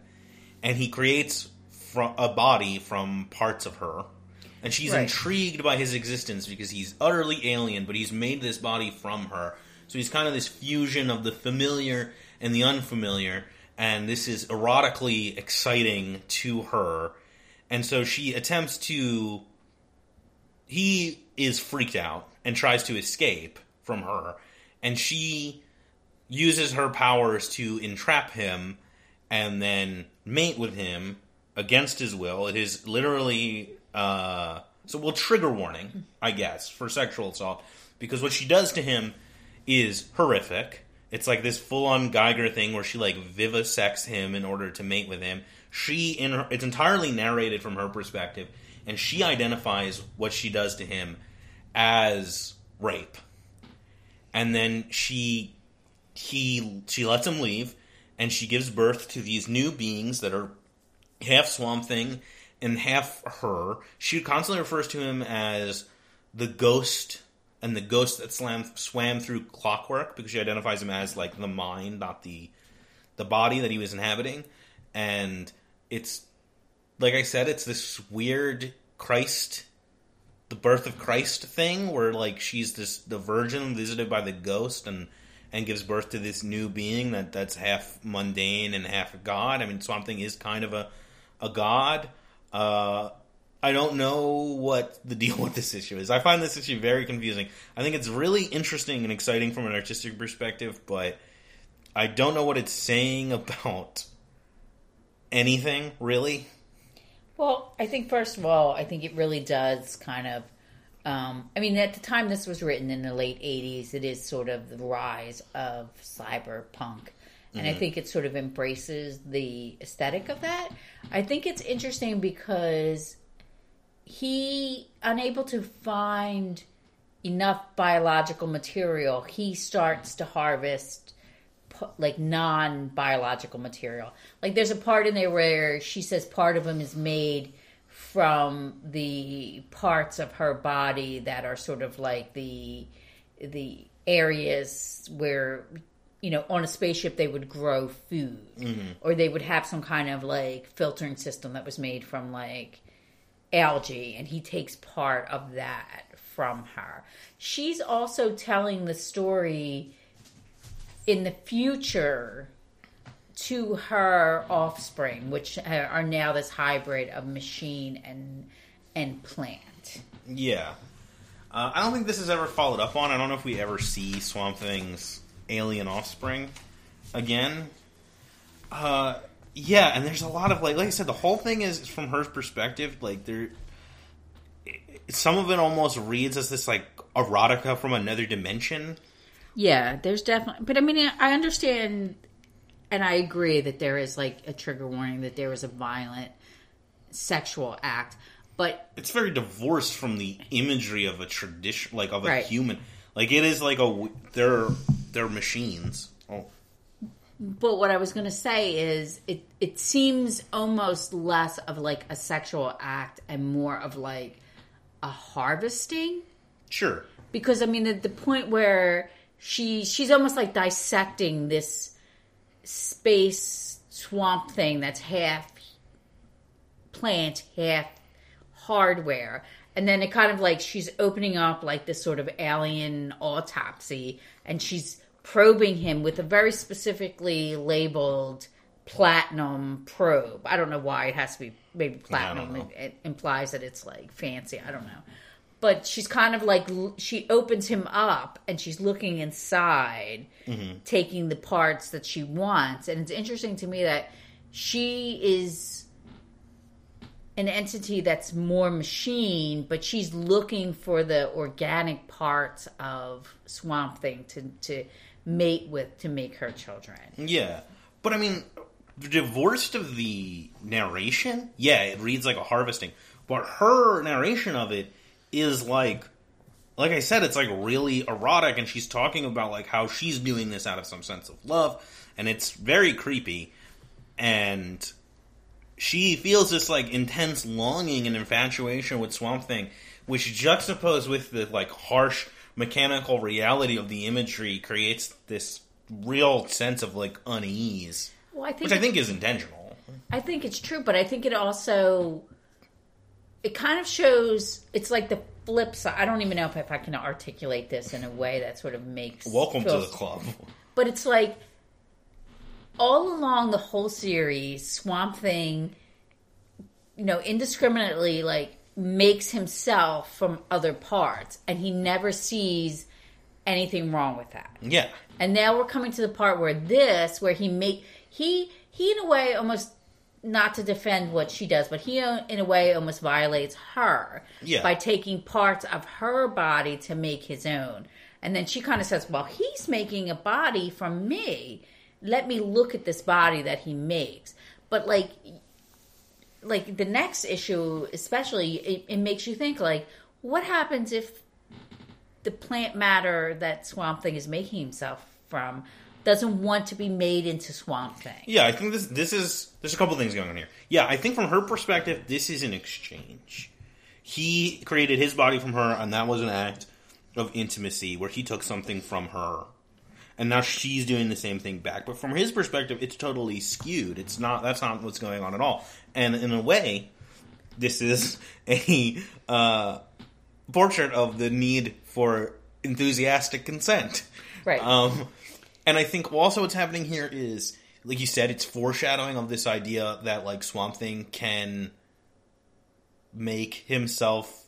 And he creates fr- a body from parts of her. And she's Right. intrigued by his existence because he's utterly alien, but he's made this body from her. So he's kind of this fusion of the familiar and the unfamiliar. And this is erotically exciting to her. And so she attempts to. He is freaked out and tries to escape from her. And she uses her powers to entrap him and then mate with him against his will. It is literally uh, so well trigger warning, I guess, for sexual assault because what she does to him is horrific. It's like this full-on Giger thing where she like vivisects him in order to mate with him. She in her, it's entirely narrated from her perspective, and she identifies what she does to him as rape. And then she he she lets him leave and she gives birth to these new beings that are half swamp thing and half her she constantly refers to him as the ghost and the ghost that slam, swam through clockwork because she identifies him as like the mind not the the body that he was inhabiting and it's like i said it's this weird christ the birth of Christ thing, where like she's this the virgin visited by the ghost and and gives birth to this new being that that's half mundane and half god. I mean, Swamp Thing is kind of a a god. Uh, I don't know what the deal with this issue is. I find this issue very confusing. I think it's really interesting and exciting from an artistic perspective, but I don't know what it's saying about anything really. Well, I think first of all, I think it really does kind of. Um, I mean, at the time this was written in the late '80s, it is sort of the rise of cyberpunk, and I think it sort of embraces the aesthetic of that. I think it's interesting because he unable to find enough biological material, he starts to harvest like non biological material. Like there's a part in there where she says part of him is made from the parts of her body that are sort of like the the areas where you know on a spaceship they would grow food mm-hmm. or they would have some kind of like filtering system that was made from like algae and he takes part of that from her. She's also telling the story in the future to her offspring, which are now this hybrid of machine and and plant. Yeah. Uh, I don't think this is ever followed up on. I don't know if we ever see Swamp Thing's alien offspring again. Uh, yeah, and there's a lot of like, like I said, the whole thing is from her perspective. Like there, some of it almost reads as this like erotica from another dimension. Yeah, there's definitely, but I mean, I understand and I agree that there is like a trigger warning that there was a violent sexual act, but It's very divorced from the imagery of a tradition, like of a Right. human. Like it is like a they're they're machines. But what I was going to say is, it it seems almost less of like a sexual act and more of like a harvesting. sure. Because I mean, at the point where she she's almost like dissecting this space swamp thing that's half plant, half hardware. And then it kind of like she's opening up like this sort of alien autopsy and she's probing him with a very specifically labeled platinum probe. I don't know why it has to be maybe platinum. It, it implies that it's like fancy. I don't know. But she's kind of like she opens him up and she's looking inside, taking the parts that she wants. And it's interesting to me that she is an entity that's more machine, but she's looking for the organic parts of Swamp Thing to to mate with to make her children. Yeah, but I mean, divorced of the narration, yeah, it reads like a harvesting, but her narration of it is like, like I said, it's like really erotic, and she's talking about like how she's doing this out of some sense of love, and it's very creepy, and she feels this like intense longing and infatuation with Swamp Thing, which juxtaposed with the like harsh mechanical reality of the imagery creates this real sense of like unease, Well, I think which I think is intentional. I think it's true, but I think it also it kind of shows it's like the flip side. I don't even know if, if I can articulate this in a way that sort of makes Welcome to the club. But it's like all along the whole series, Swamp Thing, you know, indiscriminately like makes himself from other parts, and he never sees anything wrong with that. Yeah, And now we're coming to the part where this, where he make he he in a way almost not to defend what she does, but he uh, in a way almost violates her Yeah. by taking parts of her body to make his own. And then she kind of says, "Well, he's making a body from me. Let me look at this body that he makes." But like like the next issue especially it, it makes you think like what happens if the plant matter that Swamp Thing is making himself from doesn't want to be made into Swamp Thing. yeah. I think this this is there's a couple things going on here. Yeah, I think from her perspective, this is an exchange. He created his body from her, and that was an act of intimacy where he took something from her, and now she's doing the same thing back. But from his perspective, it's totally skewed. It's not. That's not what's going on at all. And in a way, this is a uh, portrait of the need for enthusiastic consent. Right. Um, and I think also what's happening here is, like you said, it's foreshadowing of this idea that like Swamp Thing can make himself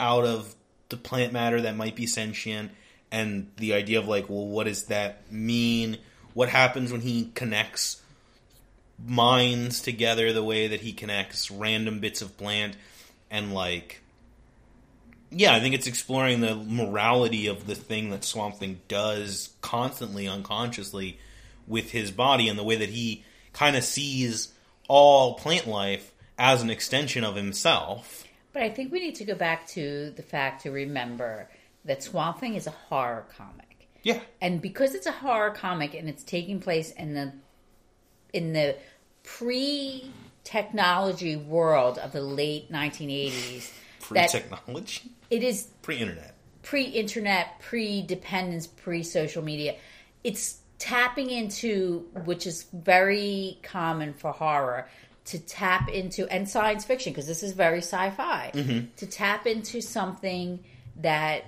out of the plant matter that might be sentient, and the idea of like, well, what does that mean? What happens when he connects minds together the way that he connects random bits of plant and like yeah, I think it's exploring the morality of the thing that Swamp Thing does constantly, unconsciously, with his body, and the way that he kind of sees all plant life as an extension of himself. But I think we need to go back to the fact to remember that Swamp Thing is a horror comic. Yeah, And because it's a horror comic and it's taking place in the in the pre technology world of the late 1980s that pre-technology, it is pre-internet. pre-internet, pre-dependence, pre-social media. It's tapping into which is very common for horror to tap into and science fiction because this is very sci-fi mm-hmm. to tap into something that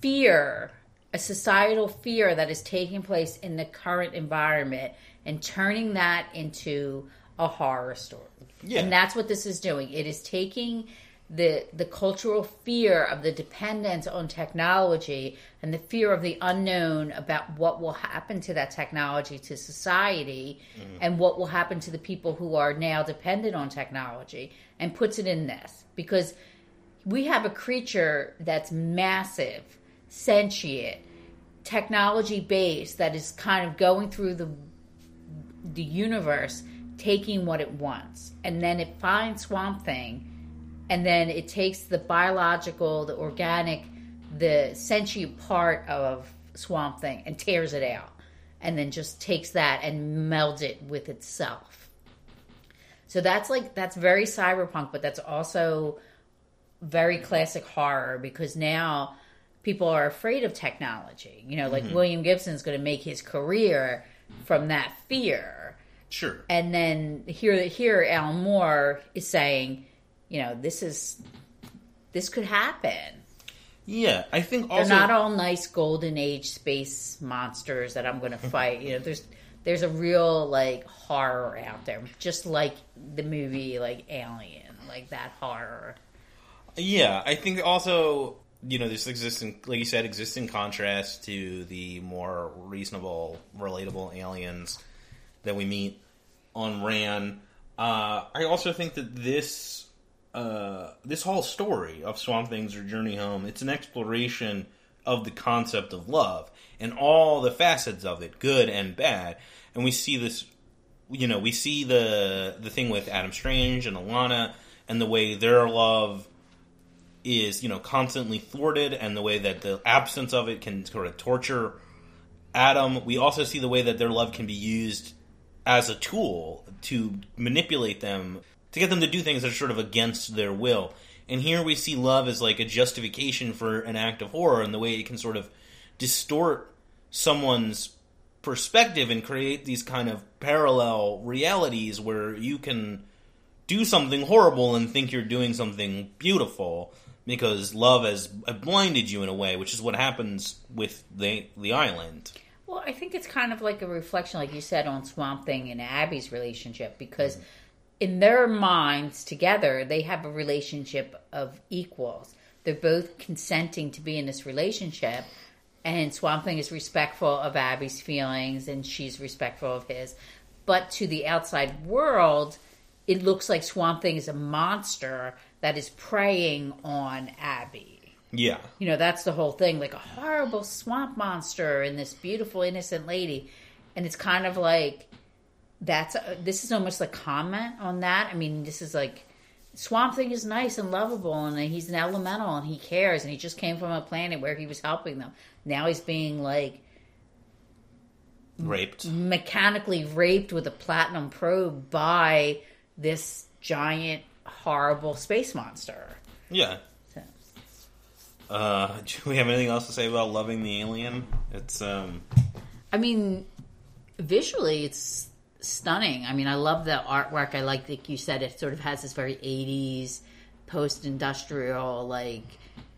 fear a societal fear that is taking place in the current environment and turning that into a horror story. Yeah. and that's what this is doing. It is taking the the cultural fear of the dependence on technology and the fear of the unknown about what will happen to that technology to society mm. and what will happen to the people who are now dependent on technology and puts it in this. Because we have a creature that's massive sentient technology based that is kind of going through the the universe taking what it wants. And then it finds swamp thing and then it takes the biological the organic the sentient part of swamp thing and tears it out. And then just takes that and melds it with itself. So that's like that's very cyberpunk but that's also very classic horror because now people are afraid of technology you know like mm-hmm. william gibson's going to make his career from that fear Sure. and then here here Al Moore is saying, you know, this is this could happen. Yeah, I think also, They're not all nice golden age space monsters that I'm going to fight. you know, there's there's a real like horror out there, just like the movie like Alien, like that horror. Yeah, I think also you know this exists in, like you said, exists in contrast to the more reasonable, relatable aliens that we meet on Rann. Uh, I also think that this uh, this whole story of Swamp Thing's or Journey Home, it's an exploration of the concept of love and all the facets of it, good and bad. And we see this, you know, we see the the thing with Adam Strange and Alanna and the way their love is, you know, constantly thwarted and the way that the absence of it can sort of torture Adam. We also see the way that their love can be used as a tool to manipulate them, to get them to do things that are sort of against their will. And here we see love as like a justification for an act of horror and the way it can sort of distort someone's perspective and create these kind of parallel realities where you can do something horrible and think you're doing something beautiful because love has blinded you in a way, which is what happens with the the island. Well, I think it's kind of like a reflection, like you said, on Swamp Thing and Abby's relationship because mm-hmm. in their minds together, they have a relationship of equals. They're both consenting to be in this relationship, and Swamp Thing is respectful of Abby's feelings, and she's respectful of his. But to the outside world, it looks like Swamp Thing is a monster that is preying on Abby. Yeah. You know, that's the whole thing like a horrible swamp monster and this beautiful, innocent lady. And it's kind of like that's a, this is almost a comment on that. I mean, this is like Swamp Thing is nice and lovable, and he's an elemental, and he cares, and he just came from a planet where he was helping them. Now he's being like raped, mechanically raped with a platinum probe by this giant horrible space monster. Yeah. So. Uh, do we have anything else to say about loving the alien? It's um. I mean, visually, it's stunning. I mean, I love the artwork. I like, like you said, it sort of has this very '80s post-industrial like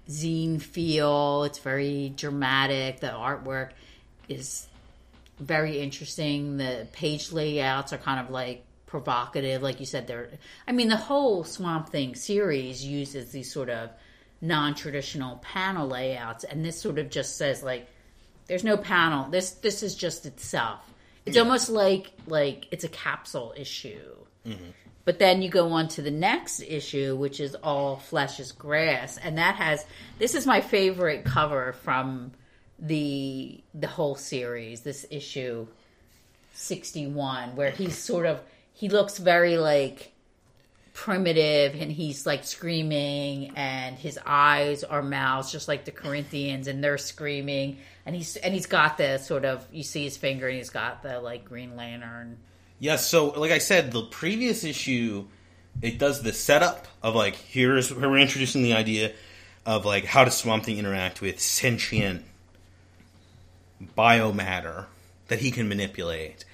zine feel. It's very dramatic. The artwork is very interesting. The page layouts are kind of like provocative, like you said. There, I mean, the whole Swamp Thing series uses these sort of non-traditional panel layouts, and this sort of just says like, "There's no panel. This this is just itself." It's yeah. almost like like it's a capsule issue. Mm-hmm. But then you go on to the next issue, which is all flesh is grass, and that has this is my favorite cover from the the whole series. This issue sixty one, where he's sort of he looks very like primitive and he's like screaming and his eyes are mouths just like the Corinthians and they're screaming and he's and he's got the sort of you see his finger and he's got the like Green Lantern. Yes, so like I said, the previous issue it does the setup of like here's we're introducing the idea of like how does Swamp Thing interact with sentient biomatter that he can manipulate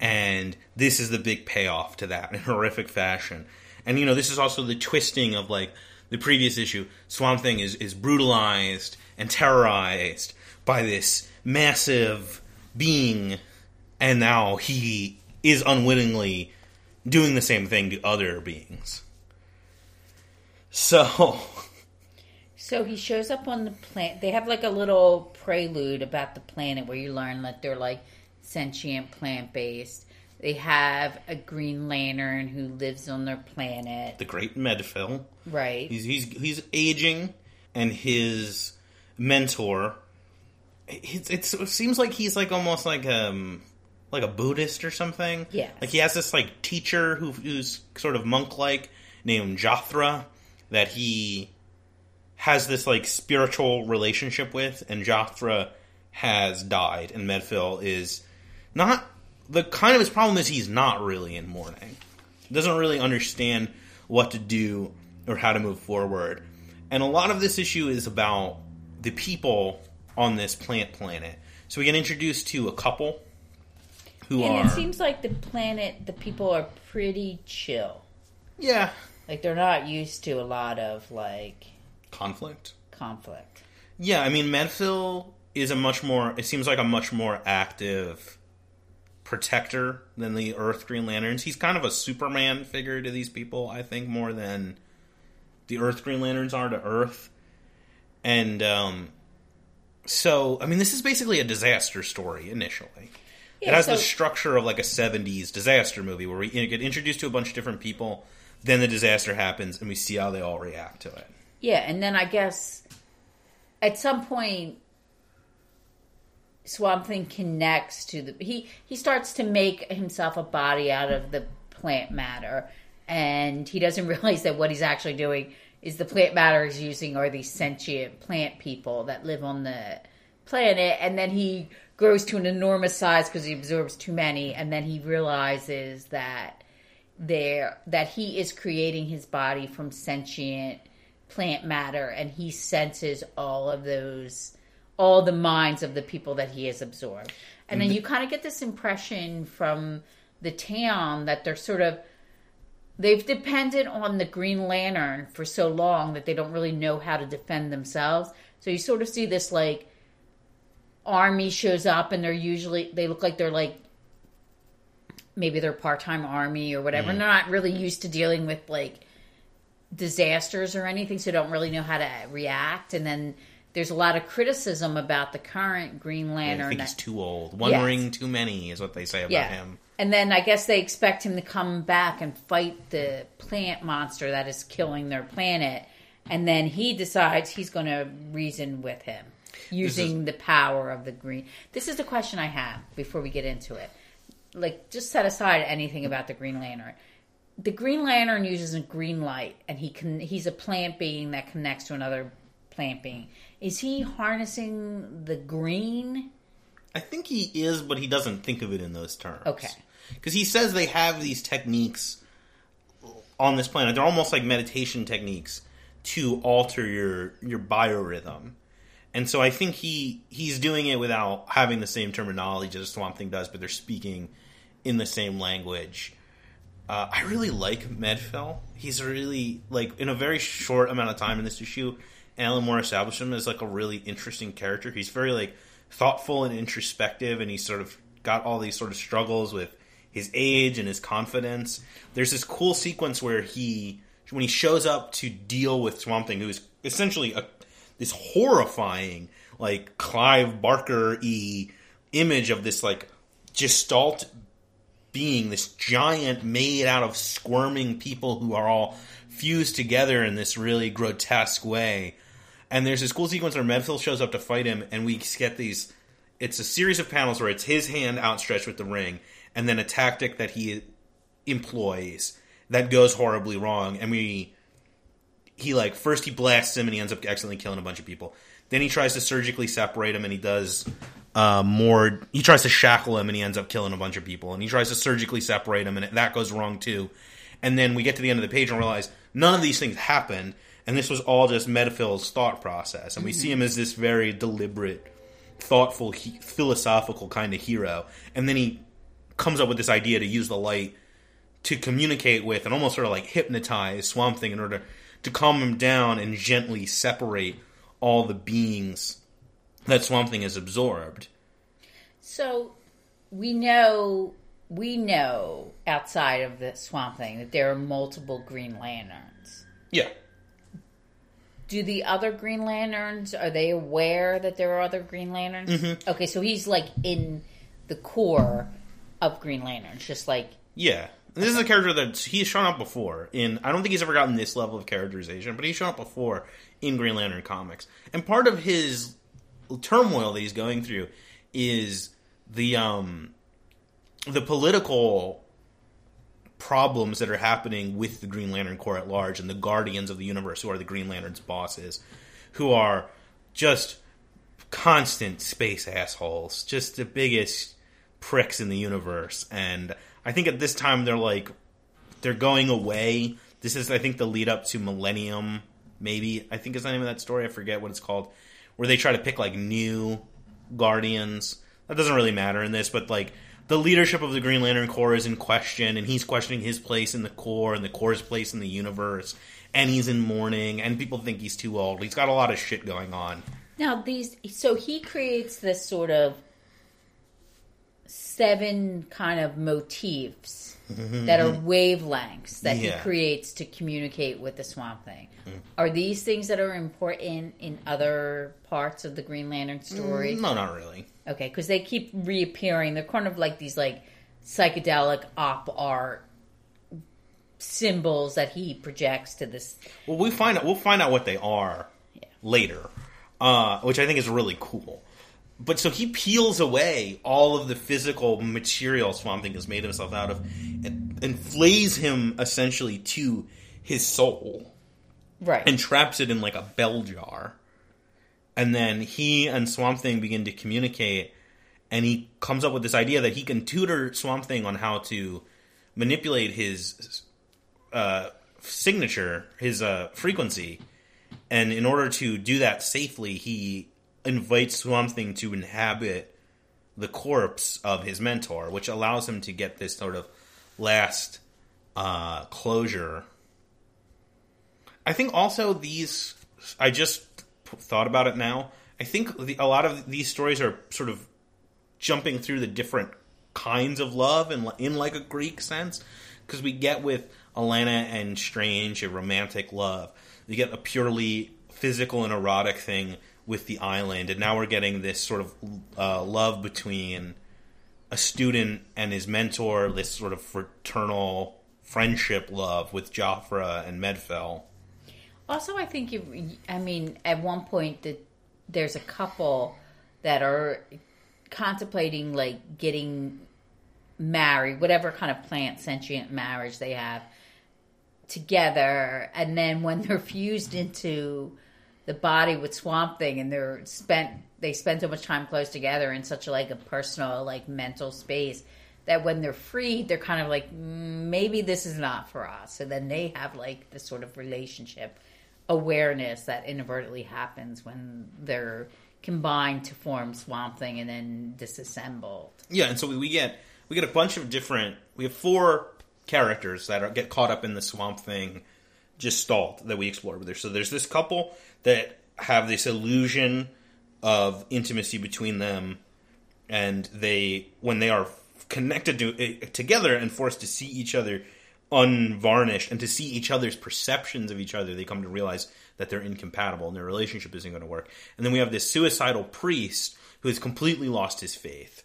and this is the big payoff to that in horrific fashion. And you know, this is also the twisting of like the previous issue. Swamp Thing is is brutalized and terrorized by this massive being, and now he is unwittingly doing the same thing to other beings. So. So he shows up on the planet. They have like a little prelude about the planet where you learn that they're like sentient plant based. They have a Green Lantern who lives on their planet. The Great Medphyll. Right. He's he's he's aging, and his mentor. It's, it's, it seems like he's like almost like um like a Buddhist or something. Yeah. Like he has this like teacher who, who's sort of monk like named Jothra that he has this like spiritual relationship with, and Jothra has died, and Medphyll is not the kind of his problem is he's not really in mourning. Doesn't really understand what to do or how to move forward. And a lot of this issue is about the people on this plant planet. So we get introduced to a couple who and are. it seems like the planet, the people are pretty chill. Yeah. Like they're not used to a lot of like conflict. Conflict. Yeah, I mean, Medphyll is a much more. It seems like a much more active protector than the Earth Green Lanterns. He's kind of a Superman figure to these people, I think, more than the Earth Green Lanterns are to Earth. And um, so, I mean, this is basically a disaster story initially. Yeah, it has so, the structure of like a 70s disaster movie where we get introduced to a bunch of different people, then the disaster happens, and we see how they all react to it. Yeah, and then I guess at some point Swamp Thing connects to the he he starts to make himself a body out of the plant matter, and he doesn't realize that what he's actually doing is the plant matter he's using are these sentient plant people that live on the planet, and then he grows to an enormous size because he absorbs too many, and then he realizes that there that he is creating his body from sentient plant matter. And he senses all of those all the minds of the people that he has absorbed. And then you kind of get this impression from the town that they're sort of they've depended on the green lantern for so long that they don't really know how to defend themselves. So you sort of see this like army shows up and they're usually they look like they're like maybe they're part-time army or whatever. And they're not really used to dealing with like disasters or anything so don't really know how to react. And then there's a lot of criticism about the current green I lantern think he's too old. One Yes. ring too many is what they say about yeah him. and then i guess they expect him to come back and fight the plant monster that is killing their planet and then he decides he's going to reason with him using the power of the green this is the question i have before we get into it like just set aside anything about the green lantern the green lantern uses a green light and he can he's a plant being that connects to another plant being is he harnessing the green I think he is, but he doesn't think of it in those terms. Okay. Because he says they have these techniques on this planet. They're almost like meditation techniques to alter your your biorhythm. And so I think he he's doing it without having the same terminology as Swamp Thing does, but they're speaking in the same language. Uh, I really like Medphyll. He's really like in a very short amount of time in this issue, Alan Moore established him as like a really interesting character. He's very like thoughtful and introspective, and he's sort of got all these sort of struggles with his age and his confidence. There's this cool sequence where he when he shows up to deal with Swamp Thing, who's essentially a this horrifying like Clive Barker y image of this like gestalt being, this giant made out of squirming people who are all fused together in this really grotesque way. And there's this cool sequence where Medphyll shows up to fight him, and we get these. It's a series of panels where it's his hand outstretched with the ring, and then a tactic that he employs that goes horribly wrong. And we. He, like, first he blasts him, and he ends up accidentally killing a bunch of people. Then he tries to surgically separate him, and he does uh, more. He tries to shackle him, and he ends up killing a bunch of people. And he tries to surgically separate him, and that goes wrong too. And then we get to the end of the page and realize none of these things happened, and this was all just Medphyll's thought process. And we see him as this very deliberate, thoughtful, he- philosophical kind of hero. And then he comes up with this idea to use the light to communicate with and almost sort of like hypnotize Swamp Thing in order to calm him down and gently separate all the beings that Swamp Thing has absorbed. So we know we know outside of the swamp thing that there are multiple Green Lanterns. Yeah. Do the other Green Lanterns are they aware that there are other Green Lanterns? Mm-hmm. Okay, so he's like in the core of Green Lanterns, just like Yeah. And this is a character that he's shown up before in I don't think he's ever gotten this level of characterization, but he's shown up before in Green Lantern comics. And part of his turmoil that he's going through is the um the political problems that are happening with the Green Lantern Corps at large and the Guardians of the Universe, who are the Green Lantern's bosses, who are just constant space assholes, just the biggest pricks in the universe. And I think at this time they're like they're going away. This is I think the lead up to Millennium, maybe. I think is the name of that story. I forget what it's called. Where they try to pick like new guardians. That doesn't really matter in this, but like the leadership of the Green Lantern Corps is in question, and he's questioning his place in the Corps and the Corps' place in the universe. And he's in mourning, and people think he's too old. He's got a lot of shit going on. now these. So he creates this sort of seven kind of motifs that are wavelengths that Yeah. he creates to communicate with the Swamp Thing. Are these things that are important in other parts of the Green Lantern story? No, not really. Okay, because they keep reappearing. They're kind of like these like psychedelic op art symbols that he projects to this. Well, we find out. We'll find out what they are later, uh, which I think is really cool. But so he peels away all of the physical material Swamp Thing has made himself out of, and, and flays him essentially to his soul Right. and traps it in like a bell jar. And then he and Swamp Thing begin to communicate, and he comes up with this idea that he can tutor Swamp Thing on how to manipulate his uh, signature, his uh, frequency. And in order to do that safely, he invites Swamp Thing to inhabit the corpse of his mentor, which allows him to get this sort of last uh, closure I think also these. I just thought about it now. I think the, a lot of these stories are sort of jumping through the different kinds of love in, in like a Greek sense, because we get with Alanna and Strange a romantic love. We get a purely physical and erotic thing with the island, and now we're getting this sort of uh, love between a student and his mentor, this sort of fraternal friendship love with Jothra and Medphyll. Also, I think you. I mean, at one point, that there's a couple that are contemplating like getting married, whatever kind of plant sentient marriage they have, together, and then when they're fused into the body with Swamp Thing, and they're spent, they spend so much time close together in such a, like a personal, like mental space. That when they're free, they're kind of like, "Mm, maybe this is not for us. So then they have like this sort of relationship awareness that inadvertently happens when they're combined to form Swamp Thing and then disassembled. Yeah, and so we, we get we get a bunch of different. We have four characters that are, get caught up in the swamp thing gestalt that we explore with her. So there's this couple that have this illusion of intimacy between them, and they when they are connected to eh, together and forced to see each other unvarnished and to see each other's perceptions of each other, they come to realize that they're incompatible and their relationship isn't going to work. And then we have this suicidal priest who has completely lost his faith.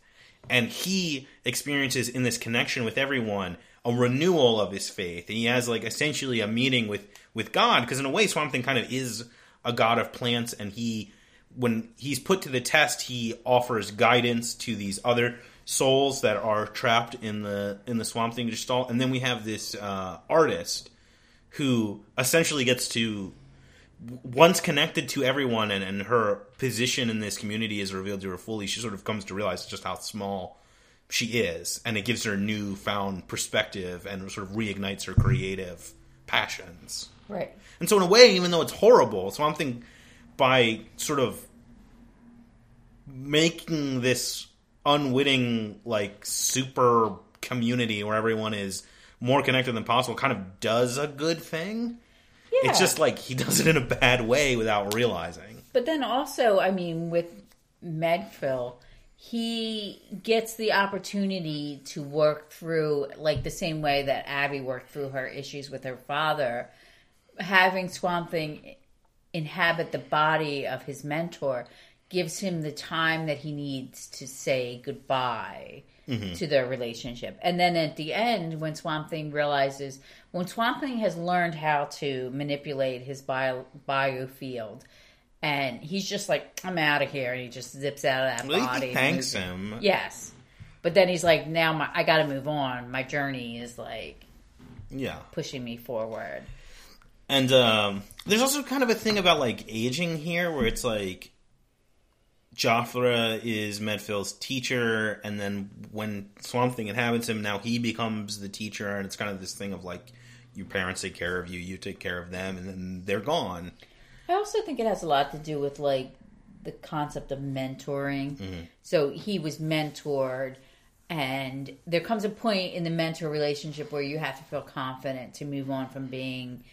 And he experiences in this connection with everyone a renewal of his faith. And he has like essentially a meeting with, with God, because in a way Swamp Thing kind of is a god of plants and he when he's put to the test, he offers guidance to these other souls that are trapped in the in the Swamp Thing gestalt, and then we have this uh, artist who essentially gets to once connected to everyone, and, and her position in this community is revealed to her fully. She sort of comes to realize just how small she is, and it gives her newfound perspective and sort of reignites her creative passions. Right. And so, in a way, even though it's horrible, so I'm thinking by sort of making this unwitting, like, super community where everyone is more connected than possible, kind of does a good thing. Yeah. It's just like he does it in a bad way without realizing. But then also, I mean, with Medphyll, he gets the opportunity to work through, like the same way that Abby worked through her issues with her father, having Swamp Thing inhabit the body of his mentor gives him the time that he needs to say goodbye mm-hmm. to their relationship. And then at the end, when Swamp Thing realizes, when Swamp Thing has learned how to manipulate his bio, biofield, and he's just like, I'm out of here, and he just zips out of that Well, body. he thanks him. Yes. But then he's like, now my, I got to move on. My journey is like Yeah. pushing me forward. And um, there's also kind of a thing about like aging here, where it's like Jothra is Medphyll's teacher, and then when Swamp Thing inhabits him, now he becomes the teacher, and it's kind of this thing of like your parents take care of you, you take care of them, and then they're gone. I also think it has a lot to do with like the concept of mentoring. So he was mentored, and there comes a point in the mentor relationship where you have to feel confident to move on from being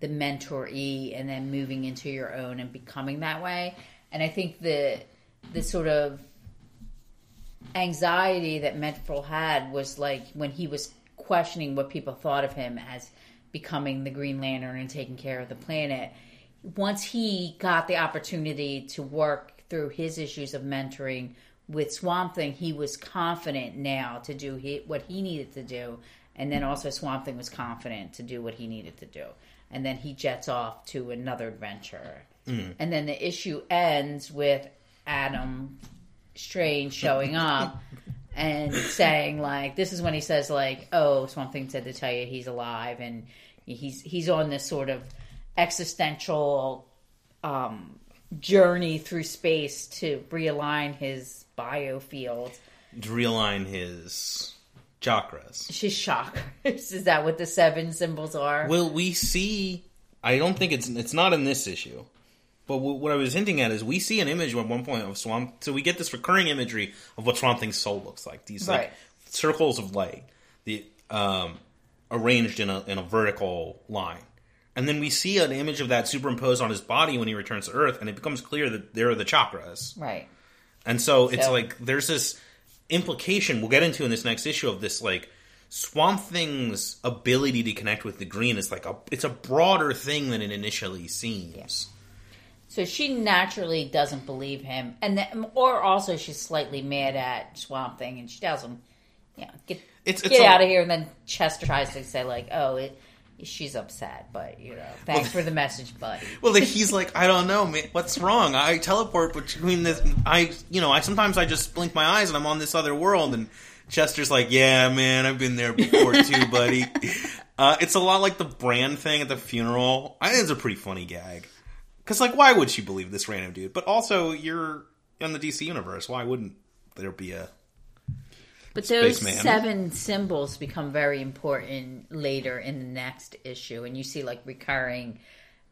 the mentoree and then moving into your own and becoming that way. And I think the the sort of anxiety that Medphyll had was like when he was questioning what people thought of him as becoming the Green Lantern and taking care of the planet. Once he got the opportunity to work through his issues of mentoring with Swamp Thing, he was confident now to do what he needed to do. And then also Swamp Thing was confident to do what he needed to do. And then he jets off to another adventure. And then the issue ends with Adam Strange showing up and saying like this is when he says like oh Swamp Thing said to tell you he's alive and he's he's on this sort of existential um, journey through space to realign his biofield. To realign his chakras. She's chakras. Is that what the seven symbols are? Well, we see. I don't think it's it's not in this issue, but w- what I was hinting at is we see an image at one point of Swamp. So we get this recurring imagery of what Swamp Thing's soul looks like. These like Right. circles of light, the um, arranged in a in a vertical line. And then we see an image of that superimposed on his body when he returns to Earth, and it becomes clear that there are the chakras. right. And so it's like there's this implication we'll get into in this next issue of this like Swamp Thing's ability to connect with the green is like a it's a broader thing than it initially seems. So she naturally doesn't believe him, and then, or also she's slightly mad at Swamp Thing, and she tells him, "Yeah, get It's, it's get a- out of here." And then Chester tries to say like, "Oh, it, she's upset, but you know, thanks for the message, buddy." Well, he's like, I don't know, man. What's wrong? I teleport between this. I, you know, I sometimes I just blink my eyes and I'm on this other world. And Chester's like, Yeah, man, I've been there before too, buddy. Uh, it's a lot like the brand thing at the funeral. I think it's a pretty funny gag. Because, like, why would she believe this random dude? But also, you're in the DC universe. Why wouldn't there be a? But those Spaceman. seven symbols become very important later in the next issue, and you see like recurring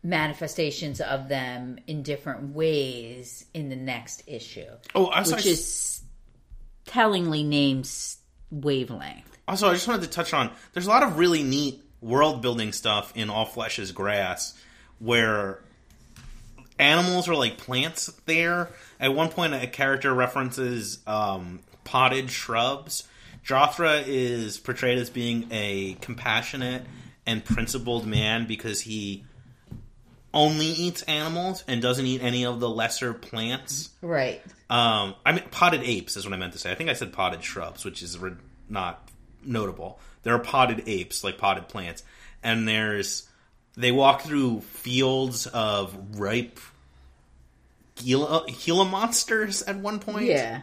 manifestations of them in different ways in the next issue, Oh, I which is tellingly named wavelength. Also, I just wanted to touch on there's a lot of really neat world building stuff in All Flesh is Grass where animals are like plants there. At one point, a character references um, potted shrubs. Jothra is portrayed as being a compassionate and principled man because he only eats animals and doesn't eat any of the lesser plants. Right. Um, I mean, potted apes is what I meant to say. I think I said potted shrubs, which is re- not notable. There are potted apes, like potted plants, and there's they walk through fields of ripe Gila, Gila monsters at one point. Yeah.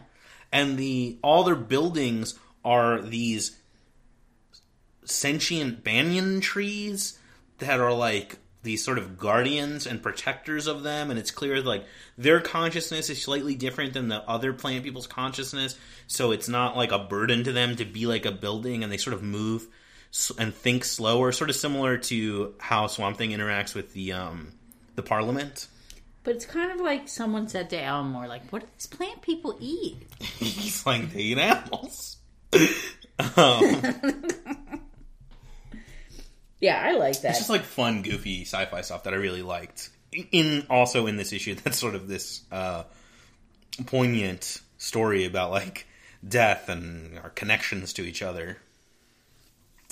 And the all their buildings are these sentient banyan trees that are like these sort of guardians and protectors of them. And it's clear like their consciousness is slightly different than the other plant people's consciousness. So it's not like a burden to them to be like a building and they sort of move and think slower. Sort of similar to how swamp thing interacts with the um the parliament But it's kind of like someone said to Alan Moore, like, what do these plant people eat? he's like they eat animals um, Yeah, I like that. It's just like fun, goofy sci-fi stuff that I really liked. In also in this issue, that's sort of this uh, poignant story about like death and our connections to each other.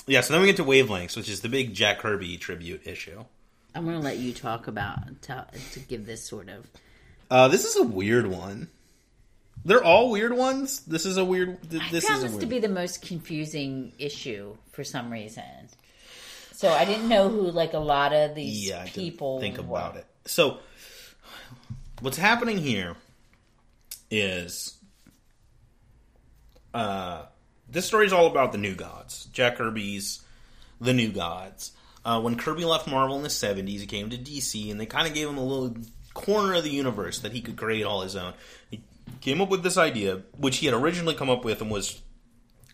Yeah, so then we get to Wavelengths, which is the big Jack Kirby tribute issue. I'm going to let you talk about to, to give this sort of. Uh, this is a weird one. They're all weird ones. This is a weird. th- This I found is this to be the most confusing issue for some reason. So I didn't know who like a lot of these yeah, I people think were. about it. So, what's happening here is uh, this story is all about the New Gods. Jack Kirby's The New Gods. Uh, when Kirby left Marvel in the 70s, he came to DC, and they kind of gave him a little corner of the universe that he could create all his own. He came up with this idea, which he had originally come up with and was,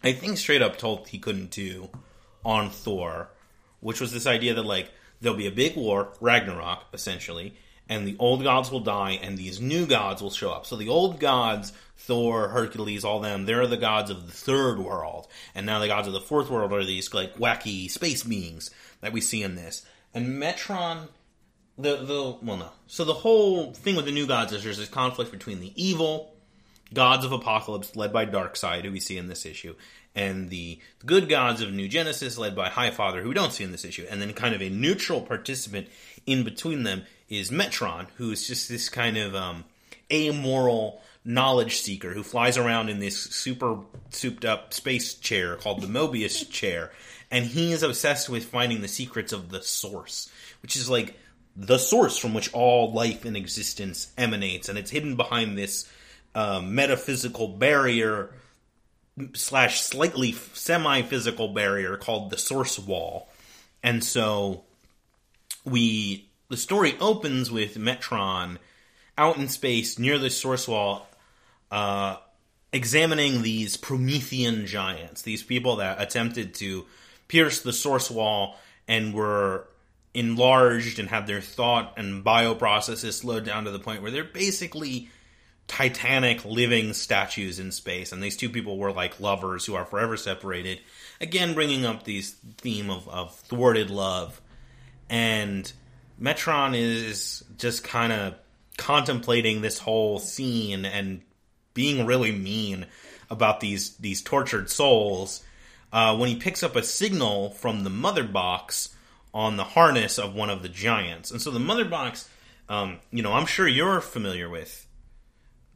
I think, straight up told he couldn't do on Thor, which was this idea that, like, there'll be a big war, Ragnarok, essentially, and the old gods will die, and these new gods will show up. So the old gods, Thor, Hercules, all them, they're the gods of the third world, and now the gods of the fourth world are these like wacky space beings that we see in this. And Metron, the the well, no. So the whole thing with the new gods is there's this conflict between the evil gods of Apocalypse, led by Darkseid, who we see in this issue, and the good gods of New Genesis, led by Highfather, who we don't see in this issue. And then kind of a neutral participant in between them is Metron, who is just this kind of um, amoral knowledge seeker who flies around in this super souped up space chair called the Mobius chair. And he is obsessed with finding the secrets of the source, which is like the source from which all life and existence emanates. And it's hidden behind this uh, metaphysical barrier slash slightly semi physical barrier called the source wall. And so we the story opens with Metron out in space near the source wall, uh, examining these Promethean giants, these people that attempted to pierce the source wall and were enlarged and had their thought and bioprocesses slowed down to the point where they're basically titanic living statues in space. And these two people were like lovers who are forever separated. Again bringing up these theme of, of thwarted love. And metron is just kind of contemplating this whole scene and being really mean about these these tortured souls uh, when he picks up a signal from the mother box on the harness of one of the giants and so the mother box um, you know i'm sure you're familiar with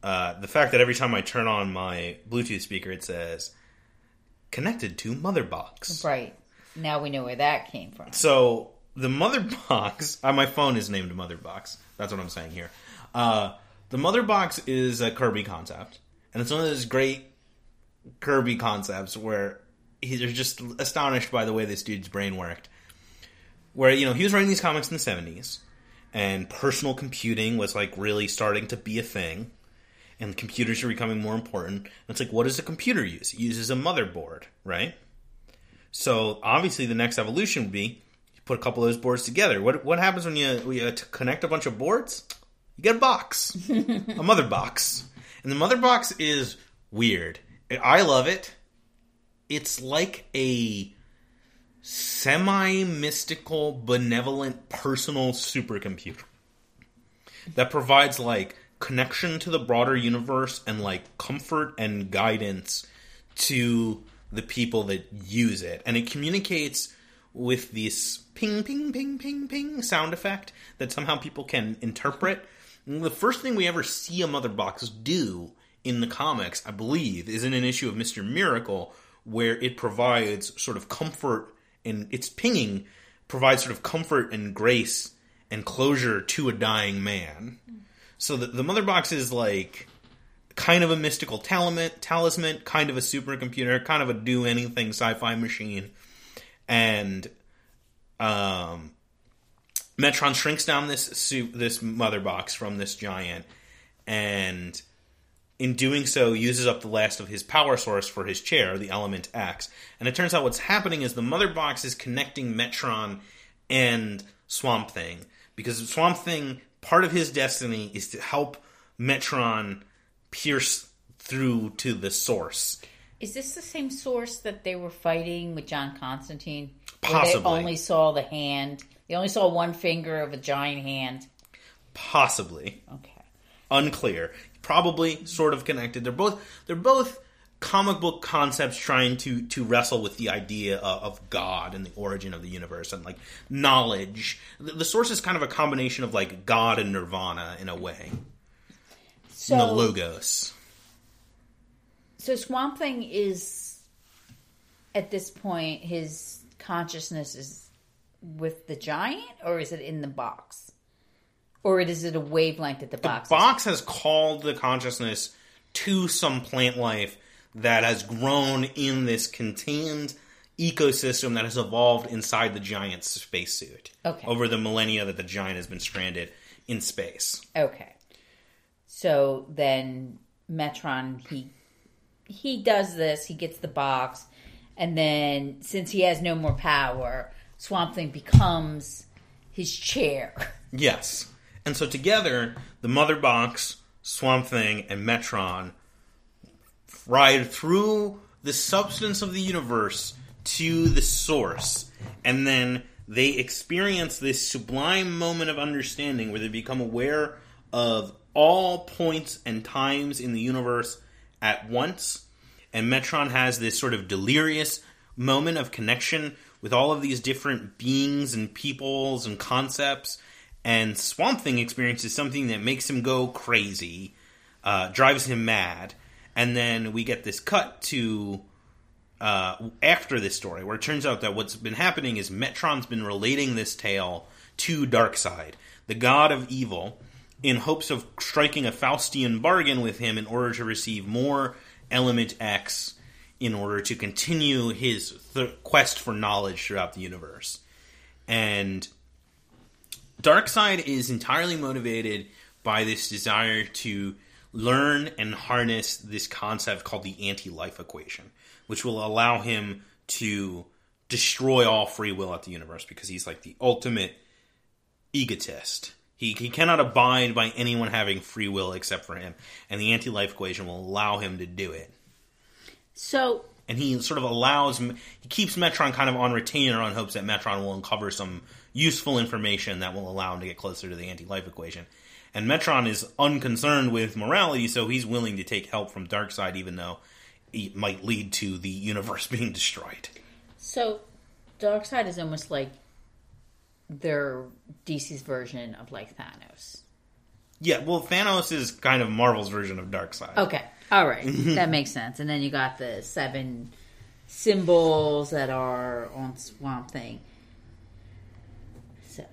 uh, the fact that every time I turn on my Bluetooth speaker, it says connected to mother box. Right. Now we know where that came from. So the mother box, uh, my phone is named mother box. That's what I'm saying here. Uh, the mother box is a Kirby concept, and it's one of those great Kirby concepts where he's just astonished by the way this dude's brain worked. Where you know he was writing these comics in the '70s, and personal computing was like really starting to be a thing and computers are becoming more important. And it's like, what does a computer use? It uses a motherboard, right? So obviously, the next evolution would be put a couple of those boards together. What what happens when you, when you connect a bunch of boards? You get a box, a mother box, and the mother box is weird. I love it. It's like a semi mystical, benevolent, personal supercomputer that provides like connection to the broader universe and like comfort and guidance to the people that use it. And it communicates with this ping, ping, ping, ping, ping sound effect that somehow people can interpret. And the first thing we ever see a Mother Box do in the comics, I believe, is in an issue of Mr. Miracle where it provides sort of comfort and its pinging provides sort of comfort and grace and closure to a dying man. So the, the mother box is like kind of a mystical talisman, talisman, kind of a supercomputer, kind of a do anything sci-fi machine, and um, Metron shrinks down this suit, this mother box from this giant, and in doing so uses up the last of his power source for his chair, the element X. And it turns out what's happening is the mother box is connecting Metron and Swamp Thing because Swamp Thing part of his destiny is to help Metron pierce through to the source. Is this the same source that they were fighting with John Constantine? Possibly. they only saw the hand. They only saw one finger of a giant hand. Possibly. Okay. Unclear. Probably sort of connected. They're both they're both comic book concepts trying to to wrestle with the idea of, of, God and the origin of the universe and like knowledge. The, the, source is kind of a combination of like God and Nirvana in a way. So the logos. So Swamp Thing is at this point his consciousness is with the giant, or is it in the box, or is it a wavelength at the box? The box has called the consciousness to some plant life that has grown in this contained ecosystem that has evolved inside the giant spacesuit okay. over the millennia that the giant has been stranded in space. Okay. So then Metron he he does this, he gets the box, and then since he has no more power, Swamp Thing becomes his chair. Yes. And so together, the Mother Box, Swamp Thing, and Metron ride through the substance of the universe to the source, and then they experience this sublime moment of understanding where they become aware of all points and times in the universe at once. And Metron has this sort of delirious moment of connection with all of these different beings and peoples and concepts. And Swamp Thing experiences something that makes him go crazy, uh, drives him mad and then we get this cut to uh, after this story, where it turns out that what's been happening is Metron's been relating this tale to Darkseid, the god of evil, in hopes of striking a Faustian bargain with him in order to receive more Element X in order to continue his th- quest for knowledge throughout the universe. And Darkseid is entirely motivated by this desire to learn and harness this concept called the anti life equation, which will allow him to destroy all free will at the universe because he's like the ultimate egotist. He, he cannot abide by anyone having free will except for him, and the anti life equation will allow him to do it. So And he sort of allows, he keeps Metron kind of on retainer on hopes that Metron will uncover some useful information that will allow him to get closer to the anti life equation. And Metron is unconcerned with morality, so he's willing to take help from Darkseid, even though it might lead to the universe being destroyed. So, Darkseid is almost like their DC's version of like Thanos. Yeah, well, Thanos is kind of Marvel's version of Darkseid. Okay, all right, that makes sense. And then you got the seven symbols that are on Swamp Thing. So,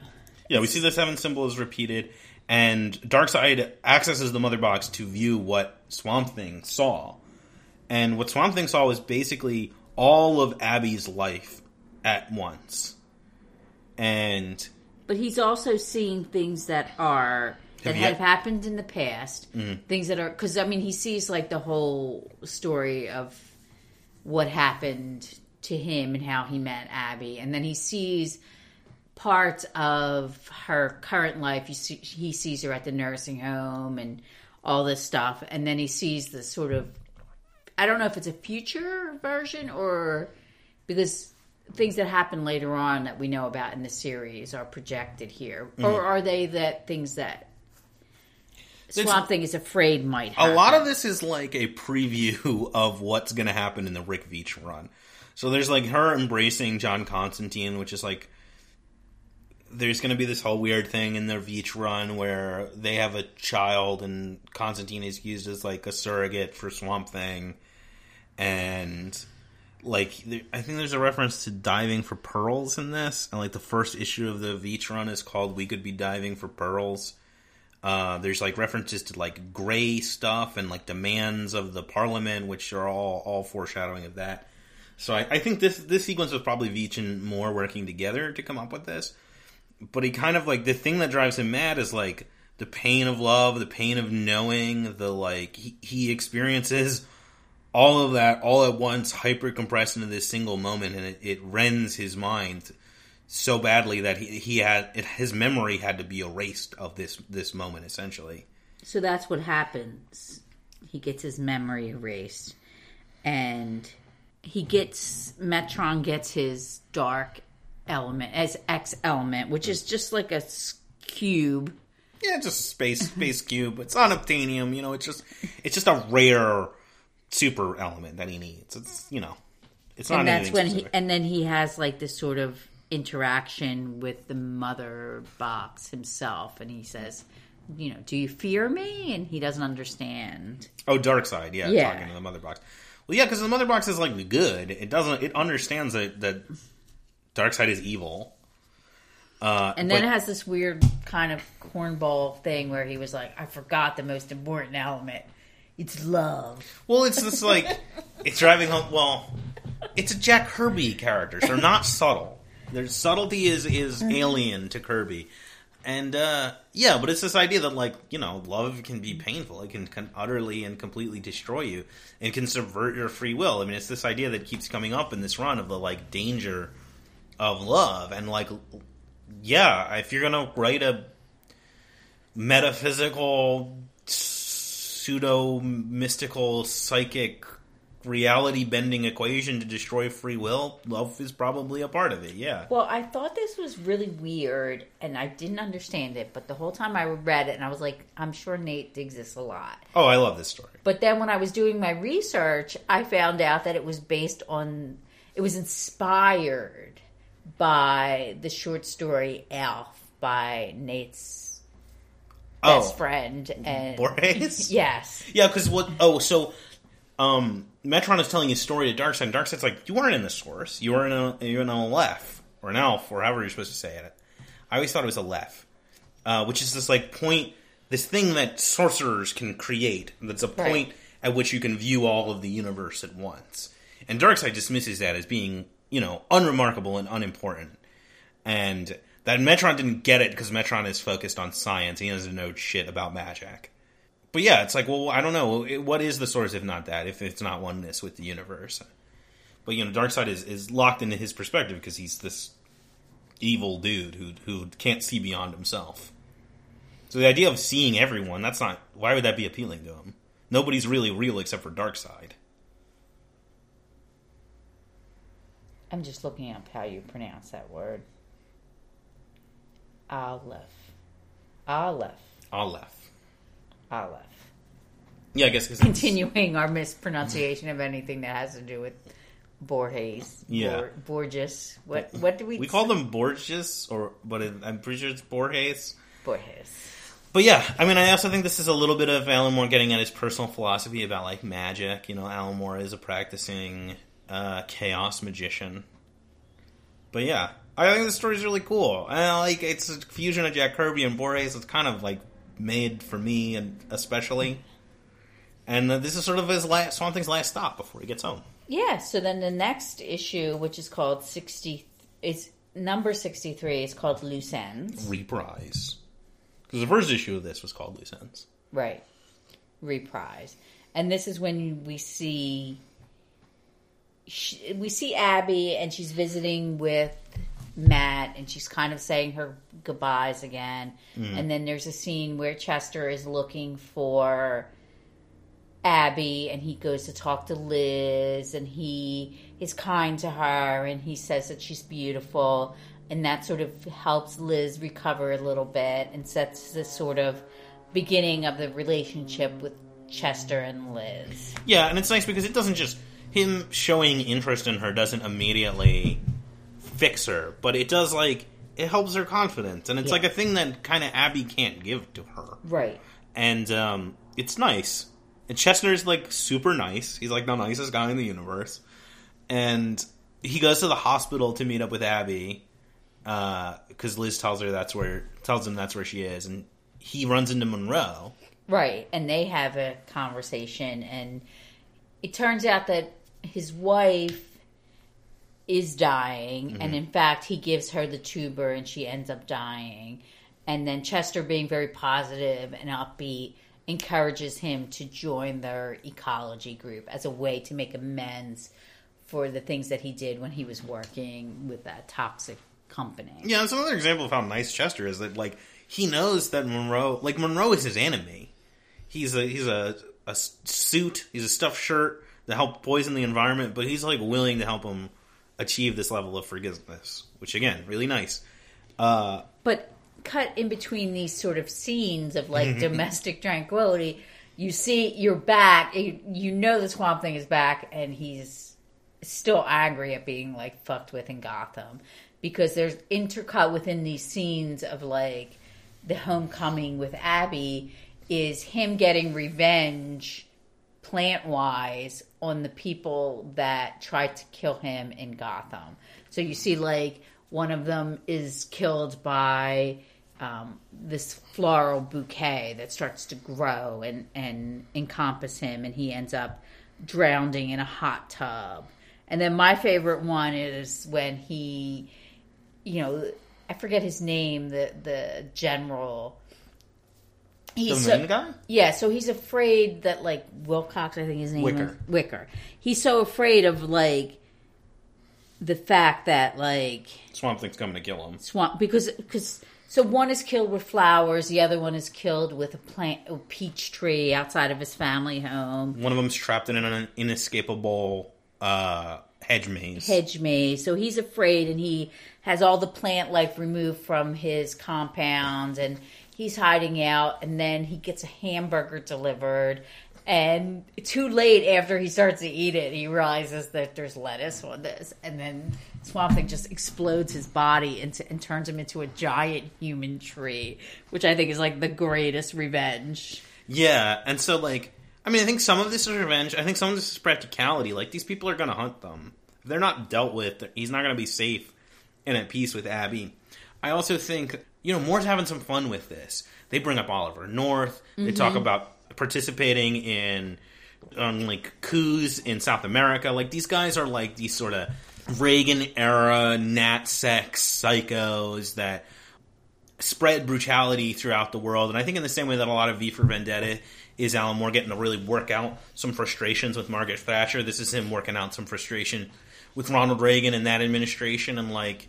Yeah, we see the seven symbols repeated, and Darkseid accesses the Mother Box to view what Swamp Thing saw. And what Swamp Thing saw was basically all of Abby's life at once. And but he's also seeing things that are that Have have happened in the past, mm-hmm. things that are because I mean he sees like the whole story of what happened to him and how he met Abby, and then he sees parts of her current life. You see, he sees her at the nursing home and all this stuff, and then he sees the sort of I don't know if it's a future version or because things that happen later on that we know about in the series are projected here, or mm-hmm. are they that things that Swamp Thing is afraid might happen. a lot of this is like a preview of what's going to happen in the Rick Veitch run. So there's like her embracing John Constantine, which is like there's going to be this whole weird thing in their Veitch run where they have a child and Constantine is used as like a surrogate for Swamp Thing, and like I think there's a reference to diving for pearls in this, and like the first issue of the Veitch run is called "We Could Be Diving for Pearls." Uh, there's like references to like gray stuff and like demands of the parliament, which are all all foreshadowing of that. So I, I think this this sequence was probably Veitch and Moore working together to come up with this. But he kind of like the thing that drives him mad is like the pain of love, the pain of knowing, the like he, he experiences all of that all at once, hyper compressed into this single moment, and it, it rends his mind so badly that he, he had it, his memory had to be erased of this this moment essentially. So that's what happens. He gets his memory erased, and he gets Metron gets his dark element as X element, which is just like a cube. Yeah, just a space space cube. It's on unobtainium, you know. It's just it's just a rare super element that he needs. It's you know, it's not and that's when he and then he has like this sort of interaction with the mother box himself and he says you know do you fear me and he doesn't understand Oh, Darkseid, yeah, Yeah. talking to the mother box. Well, yeah, because the mother box is like the good. It doesn't. It understands that that Darkseid is evil. Uh, and then but- it has this weird kind of cornball thing where he was like i forgot the most important element it's love Well, it's just like it's driving home. Well, it's a Jack Kirby character, so they're not subtle. Their subtlety is is alien to Kirby, and uh, yeah, but it's this idea that like you know, love can be painful. It can, can utterly and completely destroy you, and can subvert your free will. I mean, it's this idea that keeps coming up in this run of the like danger of love, and like yeah, if you're gonna write a metaphysical pseudo mystical psychic reality bending equation to destroy free will, love is probably a part of it. Yeah. well i thought this was really weird and i didn't understand it but the whole time i read it and i was like i'm sure nate digs this a lot Oh, I love this story. But then when I was doing my research, I found out that it was based on, it was inspired by the short story Elf by Nate's best oh, friend. And Borges? yes. Yeah, because what? Oh, so um, Metron is telling his story to Darkseid. and Darkseid's like, you weren't in the source. You were in a you're in a Lef or an Elf or however you're supposed to say it. I always thought it was a Lef, uh, which is this like point this thing that sorcerers can create. That's a Right. point at which you can view all of the universe at once. And Darkseid dismisses that as being, you know, unremarkable and unimportant. And that Metron didn't get it because Metron is focused on science. He doesn't know shit about magic. But yeah, it's like, well, I don't know. What is the source if not that? If it's not oneness with the universe? But you know, Darkseid is is locked into his perspective because he's this evil dude who who can't see beyond himself. So the idea of seeing everyone, that's not why would that be appealing to him? Nobody's really real except for Darkseid. I'm just looking up how you pronounce that word. Aleph. Aleph. Aleph. Aleph. Yeah, I guess 'cause it's- Continuing our mispronunciation of anything that has to do with Borges. Yeah. Bor- Borges. What what do we We call them Borges, or but it, I'm pretty sure it's Borges. Borges. But yeah, I mean, I also think this is a little bit of Alan Moore getting at his personal philosophy about like magic. You know, Alan Moore is a practicing uh, chaos magician. But yeah, I think the story's really cool. I like it's a fusion of Jack Kirby and Borges. It's kind of like made for me, and especially. And uh, this is sort of his last Swamp Thing's last stop before he gets home. Yeah, so then the next issue, which is called 60, is number 63, is called Loose Ends. Reprise. Because the first issue of this was called Loose Ends. Right. Reprise. And this is when we see she, we see Abby and she's visiting with Matt and she's kind of saying her goodbyes again. Mm. And then there's a scene where Chester is looking for Abby and he goes to talk to Liz and he is kind to her and he says that she's beautiful and that sort of helps Liz recover a little bit and sets the sort of beginning of the relationship with Chester and Liz. Yeah, and it's nice because it doesn't just him showing interest in her doesn't immediately fix her, but it does like it helps her confidence, and it's Yeah. like a thing that kind of Abby can't give to her, Right. and um, it's nice. And Chester's like super nice. He's like the nicest guy in the universe, and he goes to the hospital to meet up with Abby because Liz tells her that's where tells him that's where she is, and he runs into Monroe. Right, and they have a conversation, and it turns out that his wife is dying, and mm-hmm. in fact, he gives her the tuber, and she ends up dying. And then Chester, being very positive and upbeat, encourages him to join their ecology group as a way to make amends for the things that he did when he was working with that toxic company. Yeah, it's another example of how nice Chester is. That like he knows that Monroe, like Monroe, is his enemy. He's a he's a, a suit. He's a stuffed shirt that help poison the environment, but he's like willing to help him achieve this level of forgiveness, which again, really nice. Uh, but cut in between these sort of scenes of like domestic tranquility you see you're back you you know the swamp thing is back and he's still angry at being like fucked with in gotham because there's intercut within these scenes of like the homecoming with abby is him getting revenge plant wise on the people that tried to kill him in Gotham. So you see, like, one of them is killed by um, this floral bouquet that starts to grow and, and encompass him, and he ends up drowning in a hot tub. And then my favorite one is when he, you know, I forget his name, the the general. The He's main so- guy. yeah, so he's afraid that like Wilcox, I think his name Wicker. was Wicker. He's so afraid of like the fact that like Swamp Thing's coming to kill him. swamp because because so one is killed with flowers, the other one is killed with a plant a peach tree outside of his family home. One of them's trapped in an inescapable uh, hedge maze. hedge maze. So he's afraid and he has all the plant life removed from his compounds and he's hiding out and then he gets a hamburger delivered and too late after he starts to eat it he realizes that there's lettuce on this and then Swamp Thing just explodes his body into, and turns him into a giant human tree, which I think is like the greatest revenge. Yeah, and so like, I mean, I think some of this is revenge. I think some of this is practicality. Like these people are going to hunt them. If they're not dealt with, he's not going to be safe and at peace with Abby. I also think you know, Moore's having some fun with this. They bring up Oliver North. They talk about participating in um, like coups in South America. Like these guys are like these sort of Reagan era nat sex psychos that spread brutality throughout the world. And I think in the same way that a lot of V for Vendetta is Alan Moore getting to really work out some frustrations with Margaret Thatcher. This is him working out some frustration with Ronald Reagan and that administration. And like,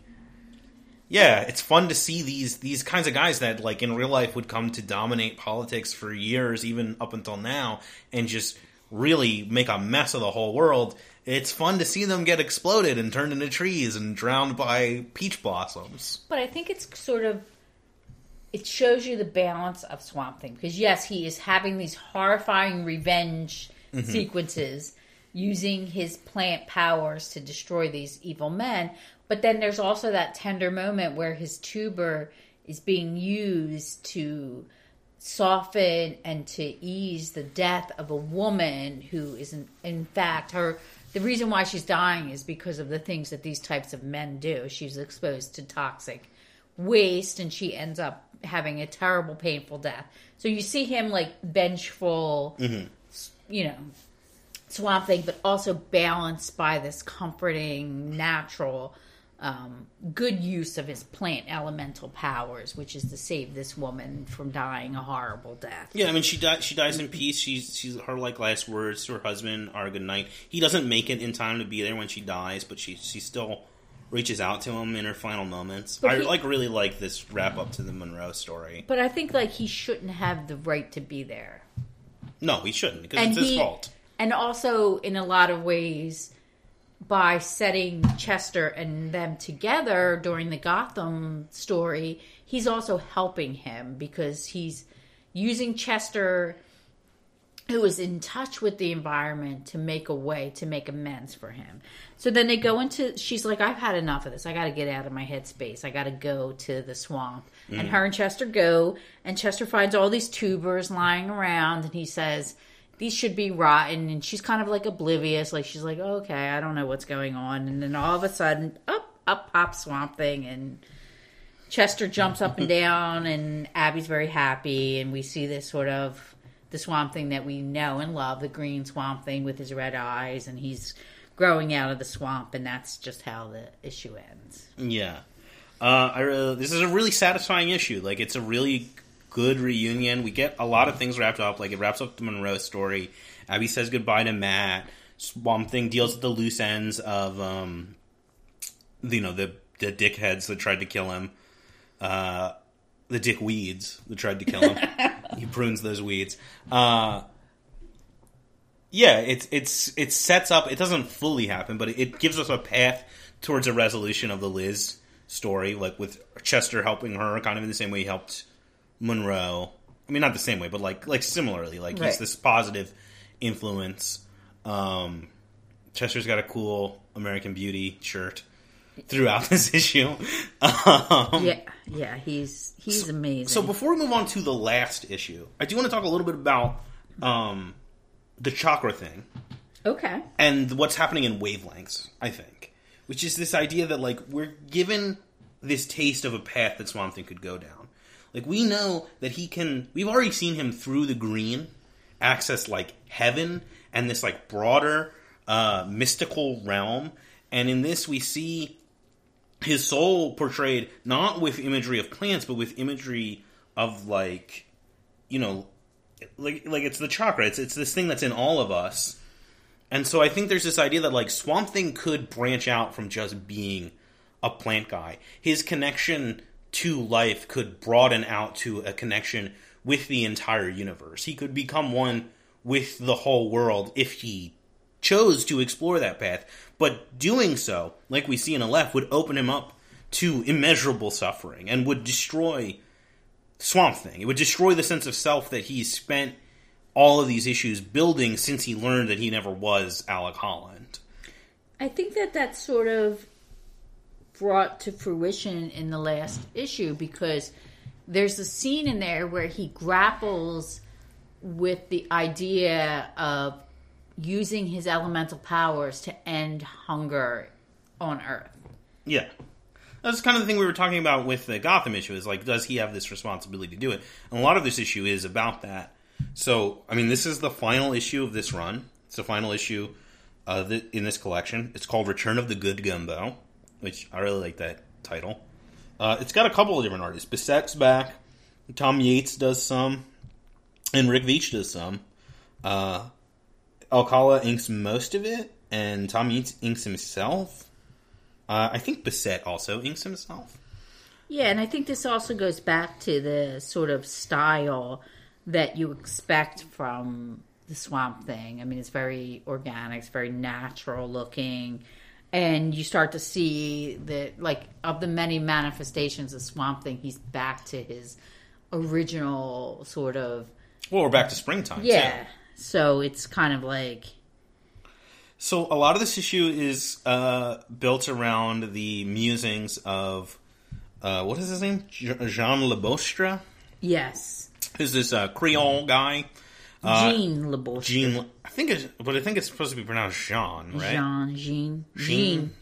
yeah, it's fun to see these these kinds of guys that like in real life would come to dominate politics for years, even up until now, and just really make a mess of the whole world. It's fun to see them get exploded and turned into trees and drowned by peach blossoms. But I think it's sort of it shows you the balance of Swamp Thing because yes, he is having these horrifying revenge mm-hmm. sequences using his plant powers to destroy these evil men, but then there's also that tender moment where his tuber is being used to soften and to ease the death of a woman who is in, in fact her the reason why she's dying is because of the things that these types of men do. She's exposed to toxic waste and she ends up having a terrible painful death. So you see him like vengeful mm-hmm. you know swamp thing but also balanced by this comforting natural um, good use of his plant elemental powers, which is to save this woman from dying a horrible death. Yeah, I mean she dies. She dies in peace. She's she's her like last words to her husband are good night. He doesn't make it in time to be there when she dies, but she she still reaches out to him in her final moments. But I he- like really like this wrap up to the Monroe story. But I think like he shouldn't have the right to be there. No, he shouldn't because And it's his he- fault. And also in a lot of ways by setting Chester and them together during the Gotham story, he's also helping him because he's using Chester who is in touch with the environment to make a way to make amends for him. So then they go into she's like I've had enough of this. I got to get out of my headspace. I got to go to the swamp. And mm. her and Chester go and Chester finds all these tubers lying around and he says these should be rotten and she's kind of like oblivious like she's like okay I don't know what's going on and then all of a sudden up up pops swamp thing and Chester jumps up and down, and Abby's very happy, and we see this sort of the swamp thing that we know and love, the green swamp thing with his red eyes, and he's growing out of the swamp, and that's just how the issue ends. Yeah. Uh, I this is a really satisfying issue. Like, it's a really good reunion. We get a lot of things wrapped up. Like, it wraps up the Monroe story. Abby says goodbye to Matt. Swamp Thing deals with the loose ends of, um, you know, the the dickheads that tried to kill him. Uh, the dick weeds that tried to kill him. he prunes those weeds. Uh, yeah, it's it's it sets up. It doesn't fully happen, but it, it gives us a path towards a resolution of the Liz story, like with Chester helping her, kind of in the same way he helped Monroe. I mean, not the same way, but like like similarly, like he's this positive influence. Um, Chester's got a cool American Beauty shirt throughout this issue. Um, yeah, yeah, he's he's amazing. so before we move on to the last issue, I do want to talk a little bit about um, the chakra thing okay, and what's happening in wavelengths. I think, which is this idea that like we're given this taste of a path that Swamp Thing could go down. Like we know that he can. We've already seen him through the green access like heaven and this like broader uh, mystical realm. And in this, we see his soul portrayed not with imagery of plants, but with imagery of like, you know, like like it's the chakra. It's it's this thing that's in all of us. And so I think there's this idea that like Swamp Thing could branch out from just being a plant guy. His connection to life could broaden out to a connection with the entire universe. He could become one with the whole world if he chose to explore that path. But doing so, like we see in Aleph, would open him up to immeasurable suffering and would destroy Swamp Thing. It would destroy the sense of self that he's spent all of these issues building since he learned that he never was Alec Holland. I think that that's sort of brought to fruition in the last issue because there's a scene in there where he grapples with the idea of using his elemental powers to end hunger on Earth. Yeah. That's kind of the thing we were talking about with the Gotham issue. Is like, does he have this responsibility to do it? And a lot of this issue is about that. So, I mean, this is the final issue of this run. It's the final issue uh, in this collection. It's called Return of the Good Gumbo, which I really like that title. Uh, it's got a couple of different artists. Bissette's back. Tom Yeates does some, and Rick Veitch does some. Uh, Alcala inks most of it, and Tom Yeates inks himself. Uh, I think Bissett also inks himself. Yeah, and I think this also goes back to the sort of style that you expect from the Swamp Thing. I mean, it's very organic, it's very natural looking, and you start to see that, like, of the many manifestations of Swamp Thing, he's back to his original sort of Well, we're back to springtime. yeah. too. So it's kind of like So a lot of this issue is uh, built around the musings of uh, what is his name? Je- Jean Lebostre, yes, who's this uh, Creole guy. Jean LeBourge, Jean, I think, it's, but I think it's supposed to be pronounced Jean, right? Jean, Jean, Jean. Jean.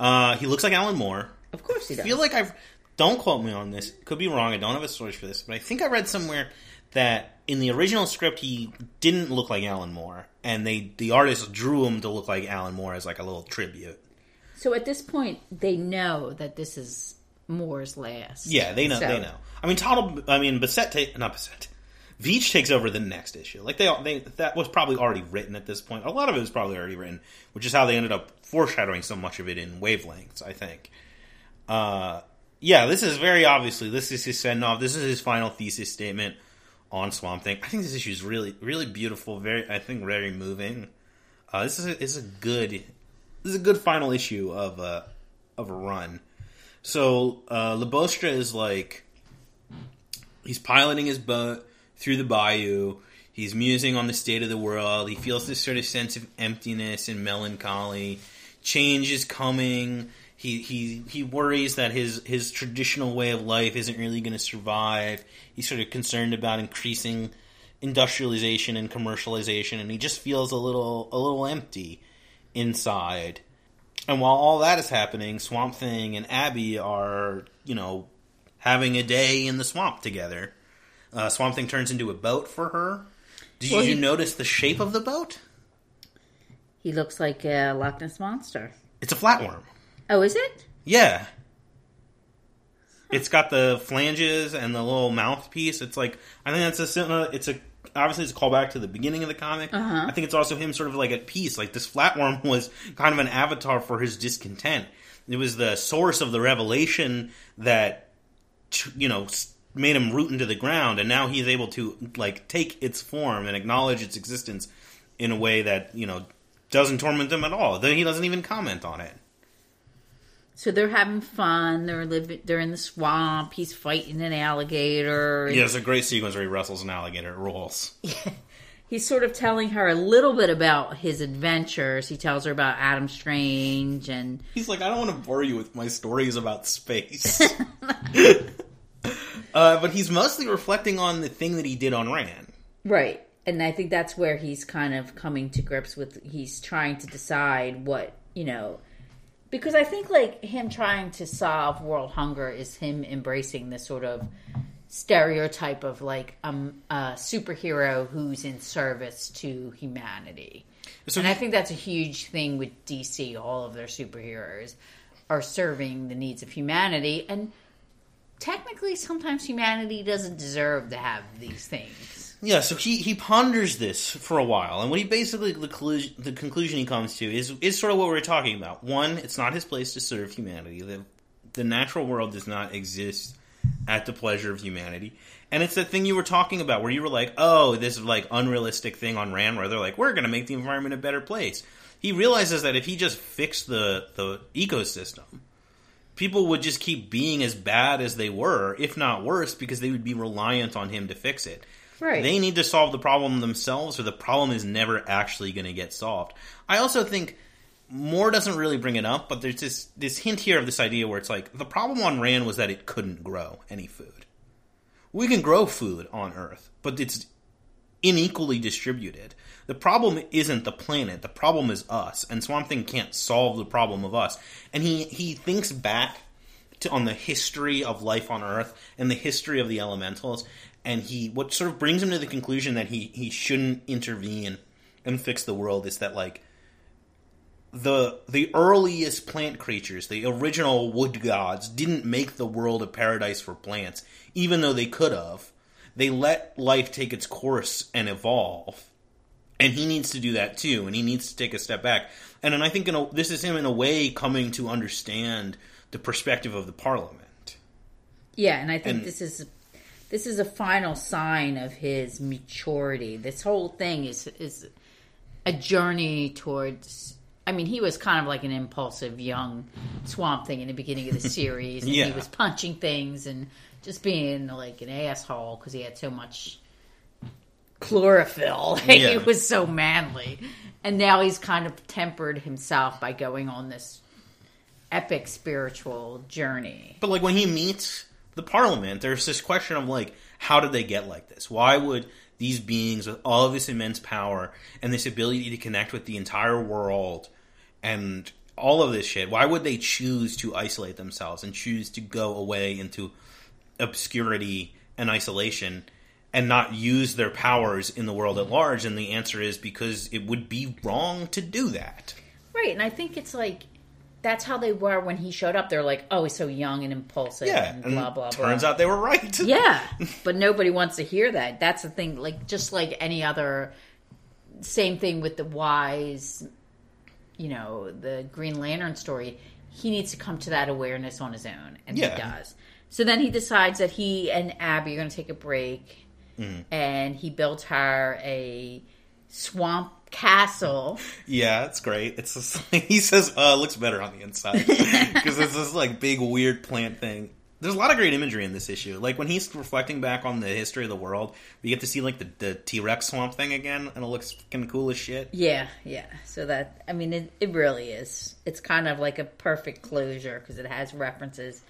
Uh, he looks like Alan Moore. Of course he does. I feel like I've. Don't quote me on this. Could be wrong. I don't have a source for this, but I think I read somewhere that in the original script he didn't look like Alan Moore, and they the artist drew him to look like Alan Moore as like a little tribute. So at this point, they know that this is Moore's last. Yeah, they know. So- They know. I mean, Tuttle. I mean, Bissette. Ta- not Bissette. Veitch takes over the next issue. Like they, they, that was probably already written at this point. A lot of it was probably already written, which is how they ended up foreshadowing so much of it in wavelengths. I think. Uh, yeah, this is very obviously this is his send off. This is his final thesis statement on Swamp Thing. I think this issue is really, really beautiful. Very, I think, very moving. Uh, this is a, is a good, this is a good final issue of a of a run. So uh, Lebostre is like he's piloting his boat through the bayou. He's musing on the state of the world. He feels this sort of sense of emptiness and melancholy. Change is coming. He he he worries that his his traditional way of life isn't really going to survive. He's sort of concerned about increasing industrialization and commercialization, and he just feels a little a little empty inside. And while all that is happening, Swamp Thing and Abby are, you know, having a day in the swamp together. Uh, swamp Thing turns into a boat for her. Did Well, you he- notice the shape of the boat? He looks like a Loch Ness monster. It's a flatworm. Oh, is it? Yeah. It's got the flanges and the little mouthpiece. It's like I think that's a uh, it's a obviously it's a callback to the beginning of the comic. Uh-huh. I think it's also him sort of like at peace. Like this flatworm was kind of an avatar for his discontent. It was the source of the revelation that you know made him root into the ground, and now he's able to like take its form and acknowledge its existence in a way that you know doesn't torment them at all. Then he doesn't even comment on it. So they're having fun. They're living. They're in the swamp. He's fighting an alligator. and Yeah, it's a great sequence where he wrestles an alligator. It rules. He's sort of telling her a little bit about his adventures. He tells her about Adam Strange and He's like, I don't want to bore you with my stories about space. uh, but he's mostly reflecting on the thing that he did on Rann. right. And I think that's where he's kind of coming to grips with. He's trying to decide what you know, because I think like him trying to solve world hunger is him embracing this sort of stereotype of like um, a superhero who's in service to humanity. So and I think that's a huge thing with DC. All of their superheroes are serving the needs of humanity, and technically, sometimes humanity doesn't deserve to have these things. Yeah, so he, he ponders this for a while, and what he basically the, conclusion, the conclusion he comes to is is sort of what we're talking about. One, it's not his place to serve humanity. The the natural world does not exist at the pleasure of humanity, and it's that thing you were talking about where you were like, oh, this like unrealistic thing on Rann where they're like, we're going to make the environment a better place. He realizes that if he just fixed the the ecosystem, people would just keep being as bad as they were, if not worse, because they would be reliant on him to fix it. Right. They need to solve the problem themselves, or the problem is never actually going to get solved. I also think Moore doesn't really bring it up, but there's this this hint here of this idea where it's like the problem on Rann was that it couldn't grow any food. We can grow food on Earth, but it's unequally distributed. The problem isn't the planet, the problem is us, and Swamp Thing can't solve the problem of us. And he, he thinks back to, on the history of life on Earth and the history of the elementals. And he, what sort of brings him to the conclusion that he he shouldn't intervene and fix the world is that like the the earliest plant creatures, the original wood gods, didn't make the world a paradise for plants, even though they could have. They let life take its course and evolve, and he needs to do that too. And he needs to take a step back. And then I think in a, this is him in a way coming to understand the perspective of the parliament. Yeah, and I think And- this is this is a final sign of his maturity. This whole thing is is a journey towards. I mean, he was kind of like an impulsive young swamp thing in the beginning of the series. And Yeah. He was punching things and just being like an asshole because he had so much chlorophyll. he Yeah. was so manly. And now he's kind of tempered himself by going on this epic spiritual journey. But like when he meets the parliament, there's this question of like, how did they get like this? Why would these beings with all of this immense power and this ability to connect with the entire world and all of this shit, why would they choose to isolate themselves and choose to go away into obscurity and isolation and not use their powers in the world at large? And the answer is because it would be wrong to do that. Right, and I think it's like that's how they were when he showed up. They're like, "Oh, he's so young and impulsive." Yeah, and and blah blah blah. turns out they were right. yeah, but nobody wants to hear that. That's the thing. Like just like any other, same thing with the wise. You know, the Green Lantern story. He needs to come to that awareness on his own, and Yeah. he does. So then he decides that he and Abby are going to take a break, Mm-hmm. and he built her a swamp castle. Yeah, it's great. It's just, he says uh, it looks better on the inside because it's this like big weird plant thing. There's a lot of great imagery in this issue. Like when he's reflecting back on the history of the world, we get to see like the, the T Rex swamp thing again, and it looks fucking cool as shit. Yeah, yeah. So that I mean, it, it really is. It's kind of like a perfect closure because it has references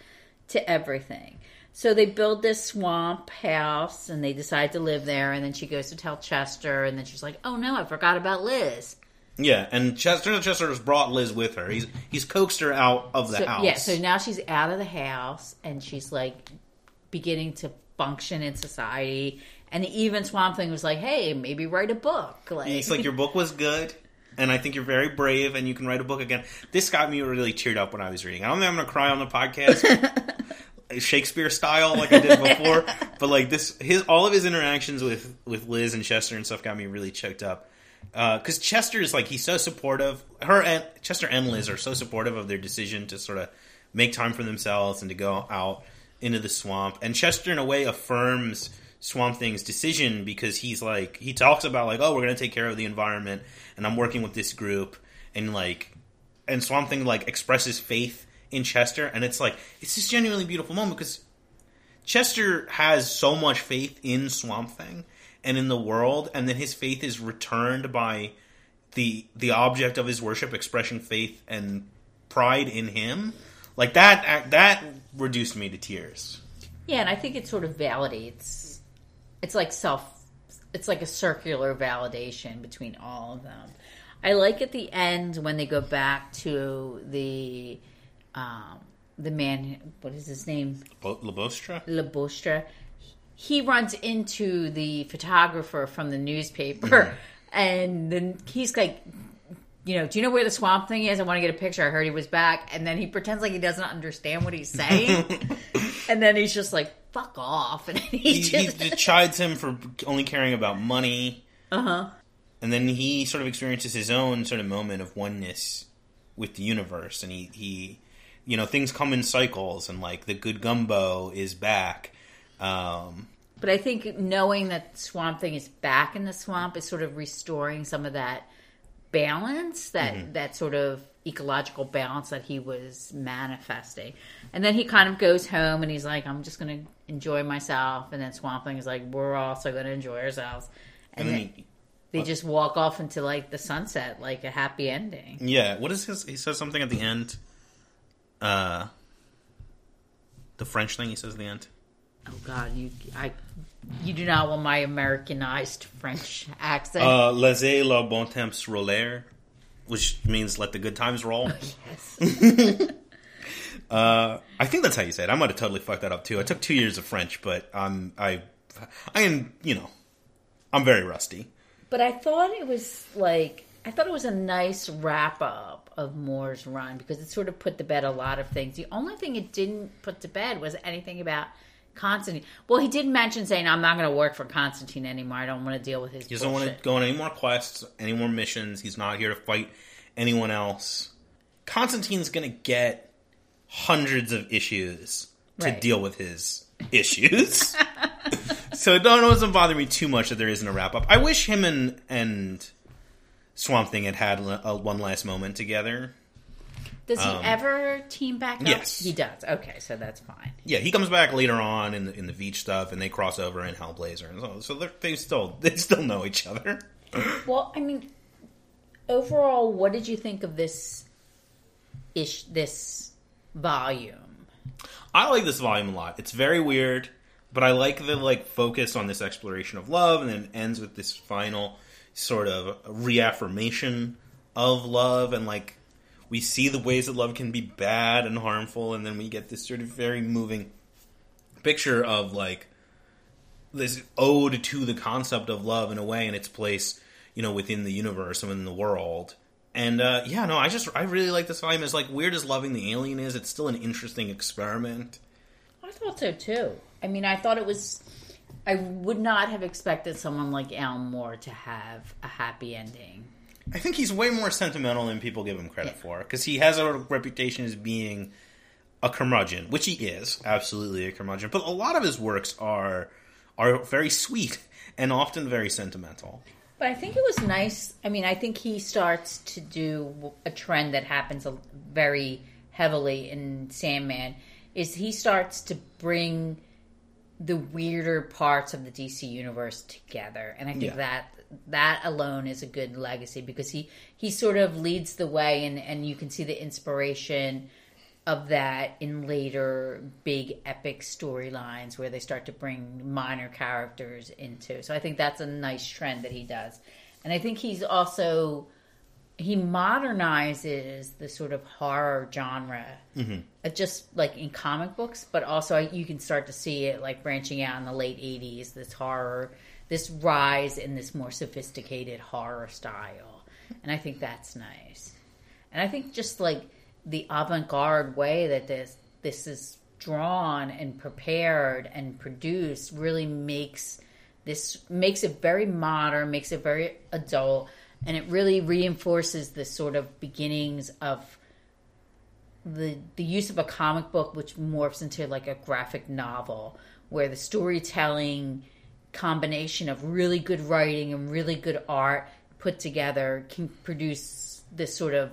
to everything. So they build this swamp house and they decide to live there. And then she goes to tell Chester, and then she's like, "Oh no, I forgot about Liz." Yeah, and Chester Chester has brought Liz with her. He's he's coaxed her out of the So, house. yeah. So now she's out of the house and she's like beginning to function in society. And the even swamp thing was like, "Hey, maybe write a book." Like, He's like, your book was good, and I think you're very brave, and you can write a book again. This got me really teared up when I was reading. I don't think I'm going to cry on the podcast, Shakespeare style, like I did before. but like this, his all of his interactions with with Liz and Chester and stuff got me really choked up. Uh, because Chester is like he's so supportive. Her and Chester and Liz are so supportive of their decision to sort of make time for themselves and to go out into the swamp. And Chester, in a way, affirms Swamp Thing's decision because he's like he talks about like, oh, we're gonna take care of the environment, and I'm working with this group, and like, and Swamp Thing like expresses faith in Chester, and it's like it's this genuinely beautiful moment because Chester has so much faith in Swamp Thing and in the world, and then his faith is returned by the the object of his worship expressing faith and pride in him. Like that that reduced me to tears. Yeah, and I think it sort of validates. It's like self. It's like a circular validation between all of them. I like at the end when they go back to the um, the man. What is his name? Bo- Labostra? Labostra. He runs into the photographer from the newspaper, and then he's like, you know, do you know where the swamp thing is? I want to get a picture. I heard he was back, and then he pretends like he doesn't understand what he's saying, and then he's just like, "Fuck off!" And he, He, he chides him for only caring about money. uh huh. and then he sort of experiences his own sort of moment of oneness with the universe and he he you know things come in cycles and like the good gumbo is back um But I think knowing that Swamp Thing is back in the swamp is sort of restoring some of that balance, that that sort of ecological balance that he was manifesting. And then he kind of goes home and he's like, "I'm just going to enjoy myself." And then Swamp Thing is like, "We're also going to enjoy ourselves." And, and then he, they just walk off into like the sunset, like a happy ending. yeah what is his he says something at the end uh the french thing he says at the end Oh God, you I you do not want my Americanized French accent. uh laissez la bon temps rouler which means let the good times roll yes. Uh, I think that's how you say it. I might have totally fucked that up too. I took two years of French, but I'm I, I am you know, I'm very rusty. But I thought it was like I thought it was a nice wrap up of Moore's run because it sort of put to bed a lot of things. The only thing it didn't put to bed was anything about Constantine. Well, he did mention saying, "I'm not going to work for Constantine anymore. I don't want to deal with his." He doesn't want to go on any more quests, any more missions. He's not here to fight anyone else. Constantine's going to get hundreds of issues to deal with his issues. so don't- it doesn't bother me too much that there isn't a wrap up. I wish him and and Swamp Thing had had a, one last moment together. Does he Um, ever team back up? yes. he does. Okay, so that's fine. Yeah, he comes back later on in the in the Veitch stuff, and they cross over in Hellblazer, and so, so they're- still they still know each other. Well, I mean, overall, what did you think of this ish this volume? I like this volume a lot. It's very weird, but I like the like focus on this exploration of love, and then it ends with this final sort of reaffirmation of love, and like we see the ways that love can be bad and harmful, and then we get this sort of very moving picture of like this ode to the concept of love in a way and its place, you know, within the universe and in the world. And uh, yeah, no, I just I really like this volume. As like weird as loving the alien is, it's still an interesting experiment. I thought so too. I mean, I thought it was. I would not have expected someone like Al Moore to have a happy ending. I think he's way more sentimental than people give him credit for because he has a reputation as being a curmudgeon, which he is absolutely a curmudgeon. But a lot of his works are are very sweet and often very sentimental. But I think it was nice. I mean, I think he starts to do a trend that happens very heavily in Sandman. Is he starts to bring the weirder parts of the DC universe together, and I think Yeah. that that alone is a good legacy because he he sort of leads the way, and and you can see the inspiration of that in later big epic storylines where they start to bring minor characters into. So I think that's a nice trend that he does. And I think he's also he modernizes the sort of horror genre uh, just like in comic books but also you can start to see it like branching out in the late 80s this horror this rise in this more sophisticated horror style. And i think that's nice. And i think just like the avant-garde way that this this is drawn and prepared and produced really makes this makes it very modern makes it very adult and it really reinforces the sort of beginnings of the the use of a comic book which morphs into like a graphic novel where the storytelling combination of really good writing and really good art put together can produce this sort of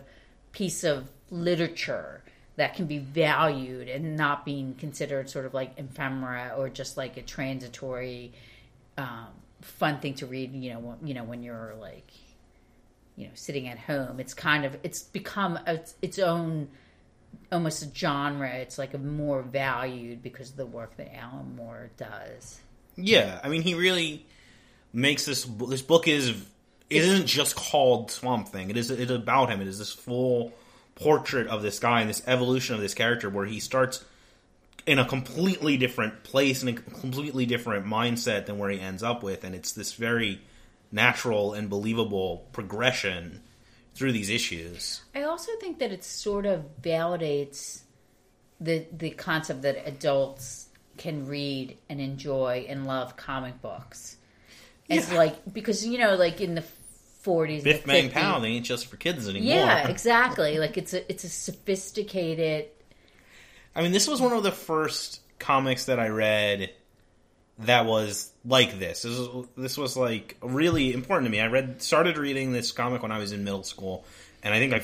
piece of literature that can be valued and not being considered sort of like ephemera or just like a transitory um, fun thing to read you know you know when you're like you know sitting at home it's kind of it's become a, its own almost a genre it's like a more valued because of the work that alan moore does Yeah, I mean, he really makes this. This book is. It isn't just called Swamp Thing. It is. It's about him. It is this full portrait of this guy and this evolution of this character, where he starts in a completely different place and a completely different mindset than where he ends up with, and it's this very natural and believable progression through these issues. I also think that it sort of validates the the concept that adults can read and enjoy and love comic books. It's Yeah. like because you know, like in the forties, Biff Bang Pow, they ain't just for kids anymore. Yeah, exactly. Like it's a it's a sophisticated. I mean, this was one of the first comics that I read that was like this. This was, this was like really important to me. I read started reading this comic when I was in middle school, and I think I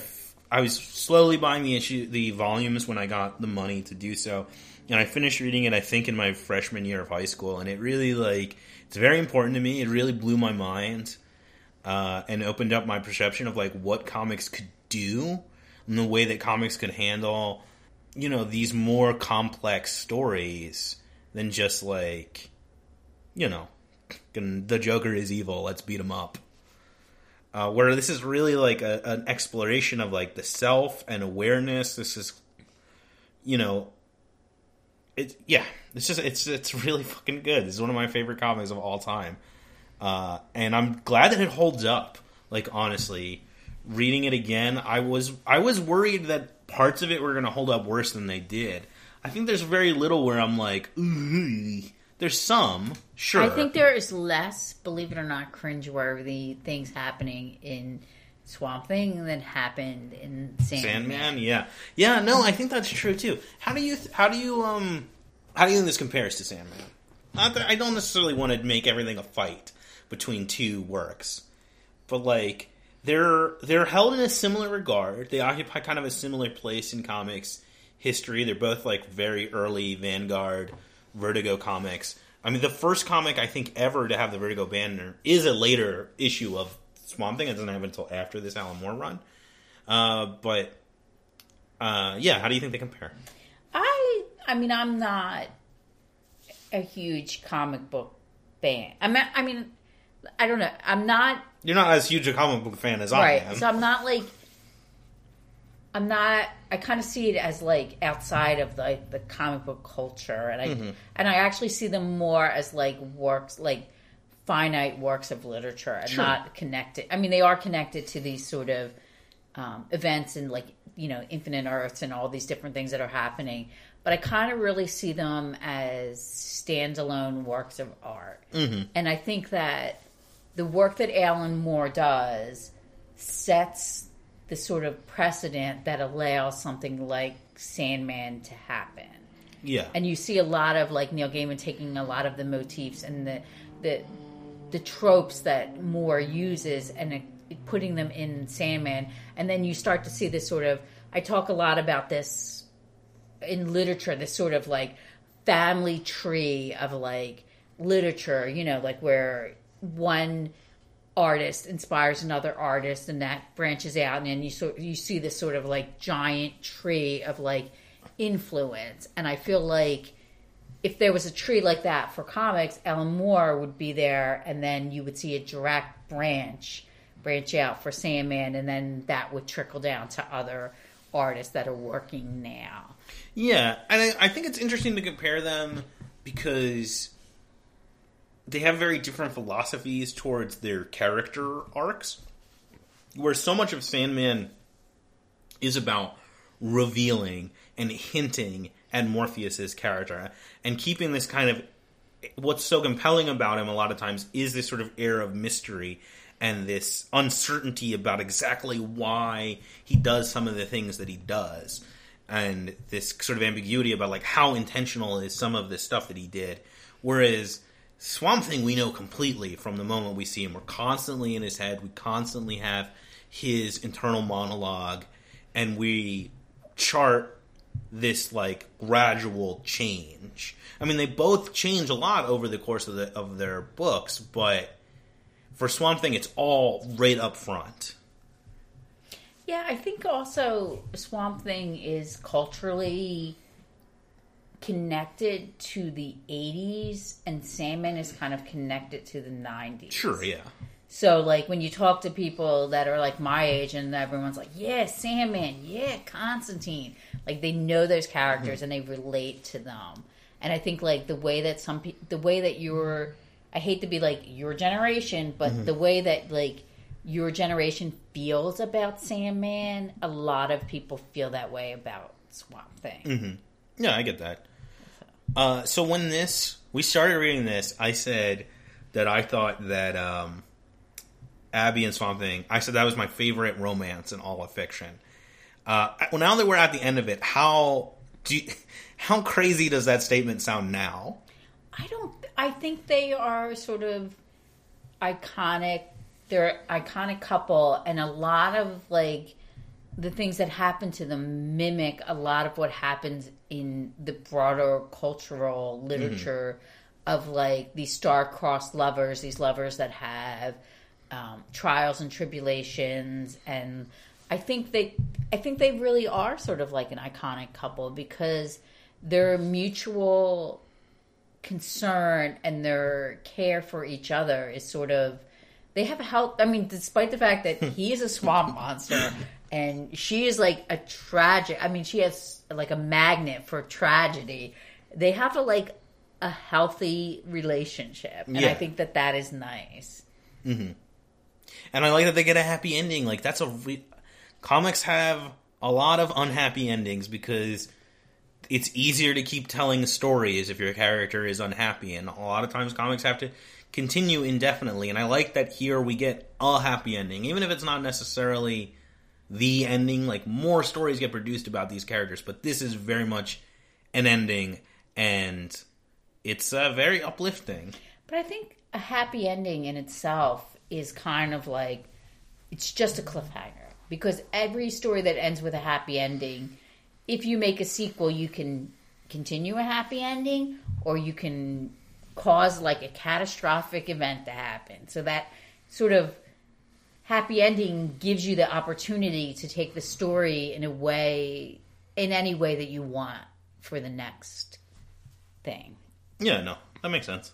I was slowly buying the issue the volumes when I got the money to do so, and I finished reading it I think in my freshman year of high school, and it really like it's very important to me. It really blew my mind uh, and opened up my perception of like what comics could do and the way that comics could handle you know these more complex stories than just like you know the joker is evil let's beat him up uh, where this is really like a, an exploration of like the self and awareness this is you know, it yeah, it's just it's it's really fucking good. This is one of my favorite comics of all time, uh, and I'm glad that it holds up. Like honestly, reading it again, I was I was worried that parts of it were going to hold up worse than they did. I think there's very little where I'm like, Ooh. There's some, sure. I think there is less, believe it or not, cringeworthy things happening in Swamp Thing than happened in Sandman. Sandman, yeah, yeah. No, I think that's true too. How do you how do you um how do you think this compares to Sandman? Not that I don't necessarily want to make everything a fight between two works, but like they're they're held in a similar regard. They occupy kind of a similar place in comics history. They're both like very early Vanguard, Vertigo comics. I mean, the first comic I think ever to have the Vertigo banner is a later issue of Swamp Thing. It doesn't happen until after this Alan Moore run. Uh, but uh, yeah, how do you think they compare? I I mean, I'm not a huge comic book fan. I mean, I mean, I don't know. I'm not You're not as huge a comic book fan as I am. So I'm not like I'm not. I kind of see it as like outside of like the comic book culture, and I Mm-hmm. and I actually see them more as like works, like finite works of literature, and Sure. not connected. I mean, they are connected to these sort of um, events and like you know Infinite Earths and all these different things that are happening. But I kind of really see them as standalone works of art, Mm-hmm. and I think that the work that Alan Moore does sets the sort of precedent that allows something like Sandman to happen. yeah, And you see a lot of like Neil Gaiman taking a lot of the motifs and the the the tropes that Moore uses and it, putting them in Sandman, and then you start to see this sort of. I talk a lot about this in literature, this sort of like family tree of like literature, you know, like where one artist inspires another artist and that branches out and then you sort you see this sort of like giant tree of like influence and I feel like if there was a tree like that for comics, Alan Moore would be there and then you would see a direct branch branch out for Sandman and then that would trickle down to other artists that are working now. Yeah, and I, I think it's interesting to compare them because they have very different philosophies towards their character arcs. Where so much of Sandman is about revealing and hinting at Morpheus's character and keeping this kind of what's so compelling about him a lot of times is this sort of air of mystery and this uncertainty about exactly why he does some of the things that he does and this sort of ambiguity about like how intentional is some of this stuff that he did whereas swamp thing we know completely from the moment we see him we're constantly in his head we constantly have his internal monologue and we chart this like gradual change. I mean, they both change a lot over the course of the of their books, but for Swamp Thing, it's all right up front. Yeah, I think also Swamp Thing is culturally connected to the 80s and Sandman is kind of connected to the 90s. Sure, yeah, So like when you talk to people that are like my age and everyone's like, "Yeah, Sandman, yeah, Constantine." Like they know those characters mm-hmm. and they relate to them. And I think like the way that some pe- the way that you're I hate to be like your generation, but mm-hmm. the way that like your generation feels about Sandman, a lot of people feel that way about Swamp Thing. Mm-hmm. yeah, I get that. Uh, so when this we started reading this, I said that I thought that um, Abby and Swamp Thing. I said that was my favorite romance in all of fiction. Uh, well, now that we're at the end of it, how do you, how crazy does that statement sound now? I don't. I think they are sort of iconic. They're iconic couple, and a lot of like the things that happen to them mimic a lot of what happens in the broader cultural literature of like these star-crossed lovers, these lovers that have um, trials and tribulations, and I think they, I think they really are sort of like an iconic couple because their mutual concern and their care for each other is sort of they have a help i mean despite the fact that he is a swamp monster and she is like a tragic. I mean, she has like a magnet for tragedy. They have a like a healthy relationship, and I think that that is nice. Mm-hmm. And I like that they get a happy ending. Like that's a re- comics have a lot of unhappy endings because it's easier to keep telling stories if your character is unhappy, and a lot of times comics have to continue indefinitely. And I like that here we get a happy ending, even if it's not necessarily the ending. Like more stories get produced about these characters, but this is very much an ending, and it's uh, very uplifting. But I think a happy ending in itself is kind of like it's just a cliffhanger because every story that ends with a happy ending, if you make a sequel, you can continue a happy ending or you can cause like a catastrophic event to happen. So that sort of happy ending gives you the opportunity to take the story in a way in any way that you want for the next thing. Yeah, no, that makes sense.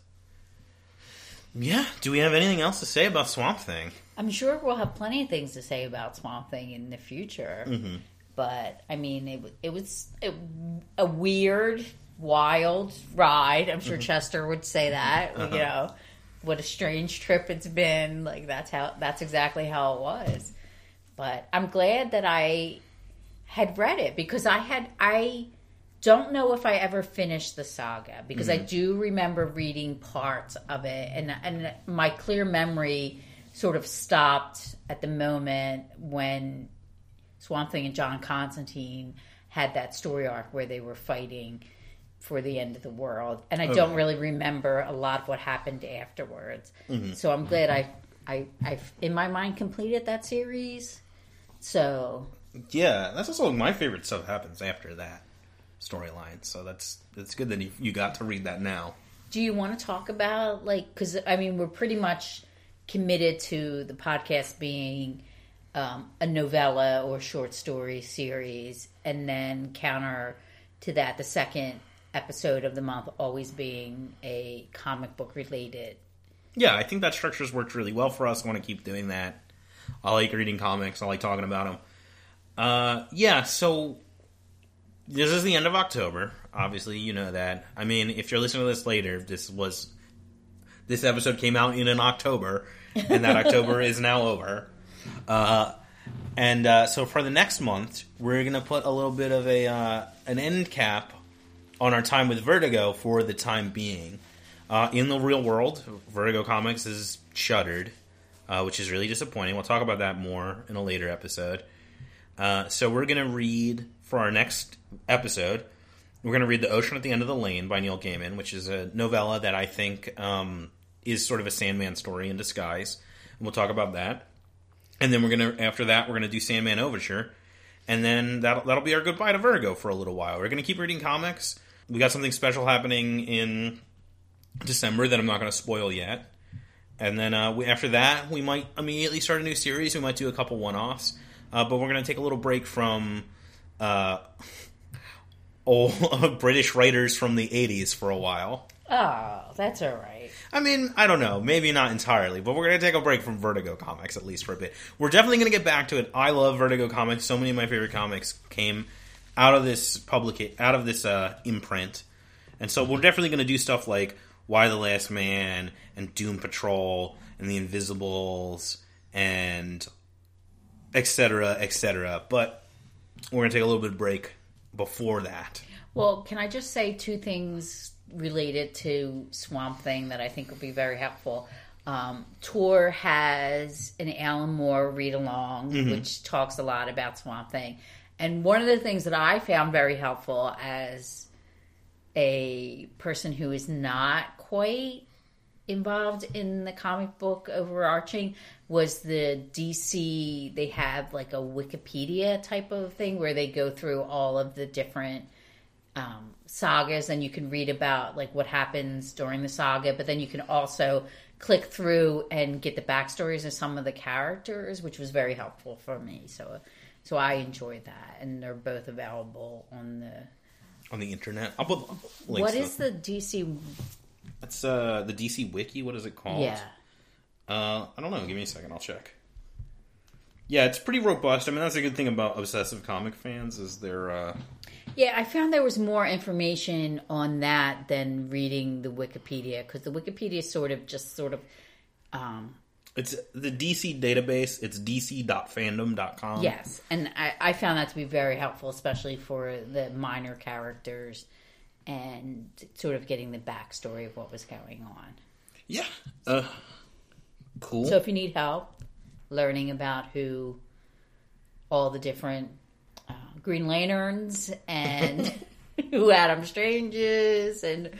Yeah, do we have anything else to say about Swamp Thing? I'm sure we'll have plenty of things to say about Swamp Thing in the future. Mm-hmm. But I mean, it, it was a, a weird, wild ride. I'm sure mm-hmm. Chester would say that. Uh-huh. You know, what a strange trip it's been. Like that's how that's exactly how it was. But I'm glad that I had read it because I had I don't know if I ever finished the saga because I mm-hmm. do remember reading parts of it and and my clear memory sort of stopped at the moment when Swamp Thing and John Constantine had that story arc where they were fighting for the end of the world and I don't really remember a lot of what happened afterwards. So I'm glad I I I in my mind completed that series. So Yeah, that's also my favorite stuff happens after that storyline. So that's that's good that you, you got to read that now. Do you want to talk about like because I mean we're pretty much committed to the podcast being um, a novella or short story series, and then counter to that the second episode of the month always being a comic book related. Yeah, I think that structure's worked really well for us. I want to keep doing that. I like reading comics. I like talking about them. Uh, yeah, so this is the end of October. Obviously, you know that. I mean, if you're listening to this later, this was this episode came out in an October, and that October is now over. Uh, and uh, so for the next month, we're gonna put a little bit of a uh, an end cap on our time with Vertigo for the time being. Uh, in the real world, Vertigo Comics is shuttered, uh, which is really disappointing. We'll talk about that more in a later episode. Uh, so we're going to read for our next episode. We're going to read "The Ocean at the End of the Lane" by Neil Gaiman, which is a novella that I think um, is sort of a Sandman story in disguise. And we'll talk about that. And then we're going to after that we're going to do Sandman Overture, and then that'll that'll be our goodbye to Vertigo for a little while. We're going to keep reading comics. We got something special happening in December that I'm not going to spoil yet. And then uh, we, after that, we might immediately start a new series. We might do a couple one offs. Uh, but we're going to take a little break from uh, old British writers from the 80s for a while. Oh, that's all right. I mean, I don't know. Maybe not entirely, but we're going to take a break from Vertigo comics at least for a bit. We're definitely going to get back to it. I love Vertigo comics. So many of my favorite comics came out of this public out of this uh, imprint. And so we're definitely going to do stuff like Y: The Last Man and Doom Patrol and The Invisibles and etc. etc. But we're going to take a little bit of break before that. Well, can I just say two things related to Swamp Thing that I think will be very helpful? Um, Tor has an Alan Moore read along, which talks a lot about Swamp Thing. And one of the things that I found very helpful as a person who is not quite involved in the comic book overarching was the DC they have like a Wikipedia type of thing where they go through all of the different um, sagas and you can read about like what happens during the saga but then you can also click through and get the backstories of some of the characters which was very helpful for me. So so I enjoy that and they're both available on the On the internet, I'll put links. what is the DC That's uh, the DC Wiki. What is it called? yeah Uh, I don't know. Give me a second. I'll check. Yeah, it's pretty robust. I mean, that's a good thing about obsessive comic fans is they're. Uh, Yeah, I found there was more information on that than reading the Wikipedia because the Wikipedia is sort of just sort of. Um, it's the DC database. It's dc.fandom.com. Yes, and I, I found that to be very helpful, especially for the minor characters and sort of getting the backstory of what was going on. Yeah. Uh, cool. So if you need help learning about who all the different uh, Green Lanterns and who Adam Strange is, and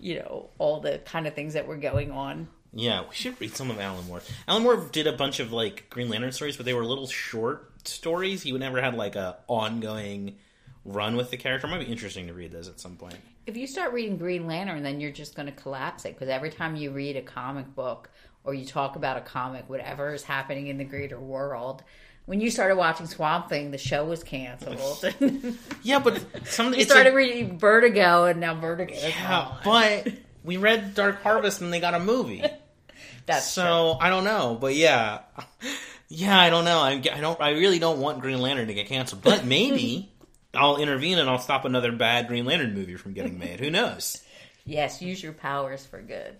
you know all the kind of things that were going on. Yeah, we should read some of Alan Moore. Alan Moore did a bunch of like Green Lantern stories, but they were little short stories. He never had like a ongoing run with the character. It might be interesting to read those at some point. If you start reading Green Lantern, then you're just going to collapse it because every time you read a comic book or you talk about a comic, whatever is happening in the greater world. When you started watching Swamp Thing, the show was canceled. Yeah, but some you started a- reading Vertigo, and now Vertigo Yeah, but we read Dark Harvest and they got a movie. That's true. so I don't know, but yeah, yeah, I don't know. I, I don't. I really don't want Green Lantern to get canceled, but maybe I'll intervene and I'll stop another bad Green Lantern movie from getting made. Who knows? Yes, use your powers for good.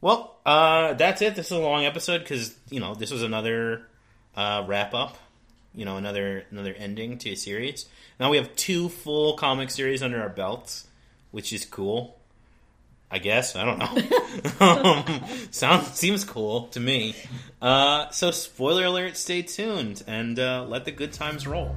Well, uh, that's it. This is a long episode because you know this was another uh, wrap up. You know, another another ending to a series. Now we have two full comic series under our belts, which is cool. I guess I don't know. um, sounds seems cool to me. Uh, so, spoiler alert! Stay tuned and uh, let the good times roll.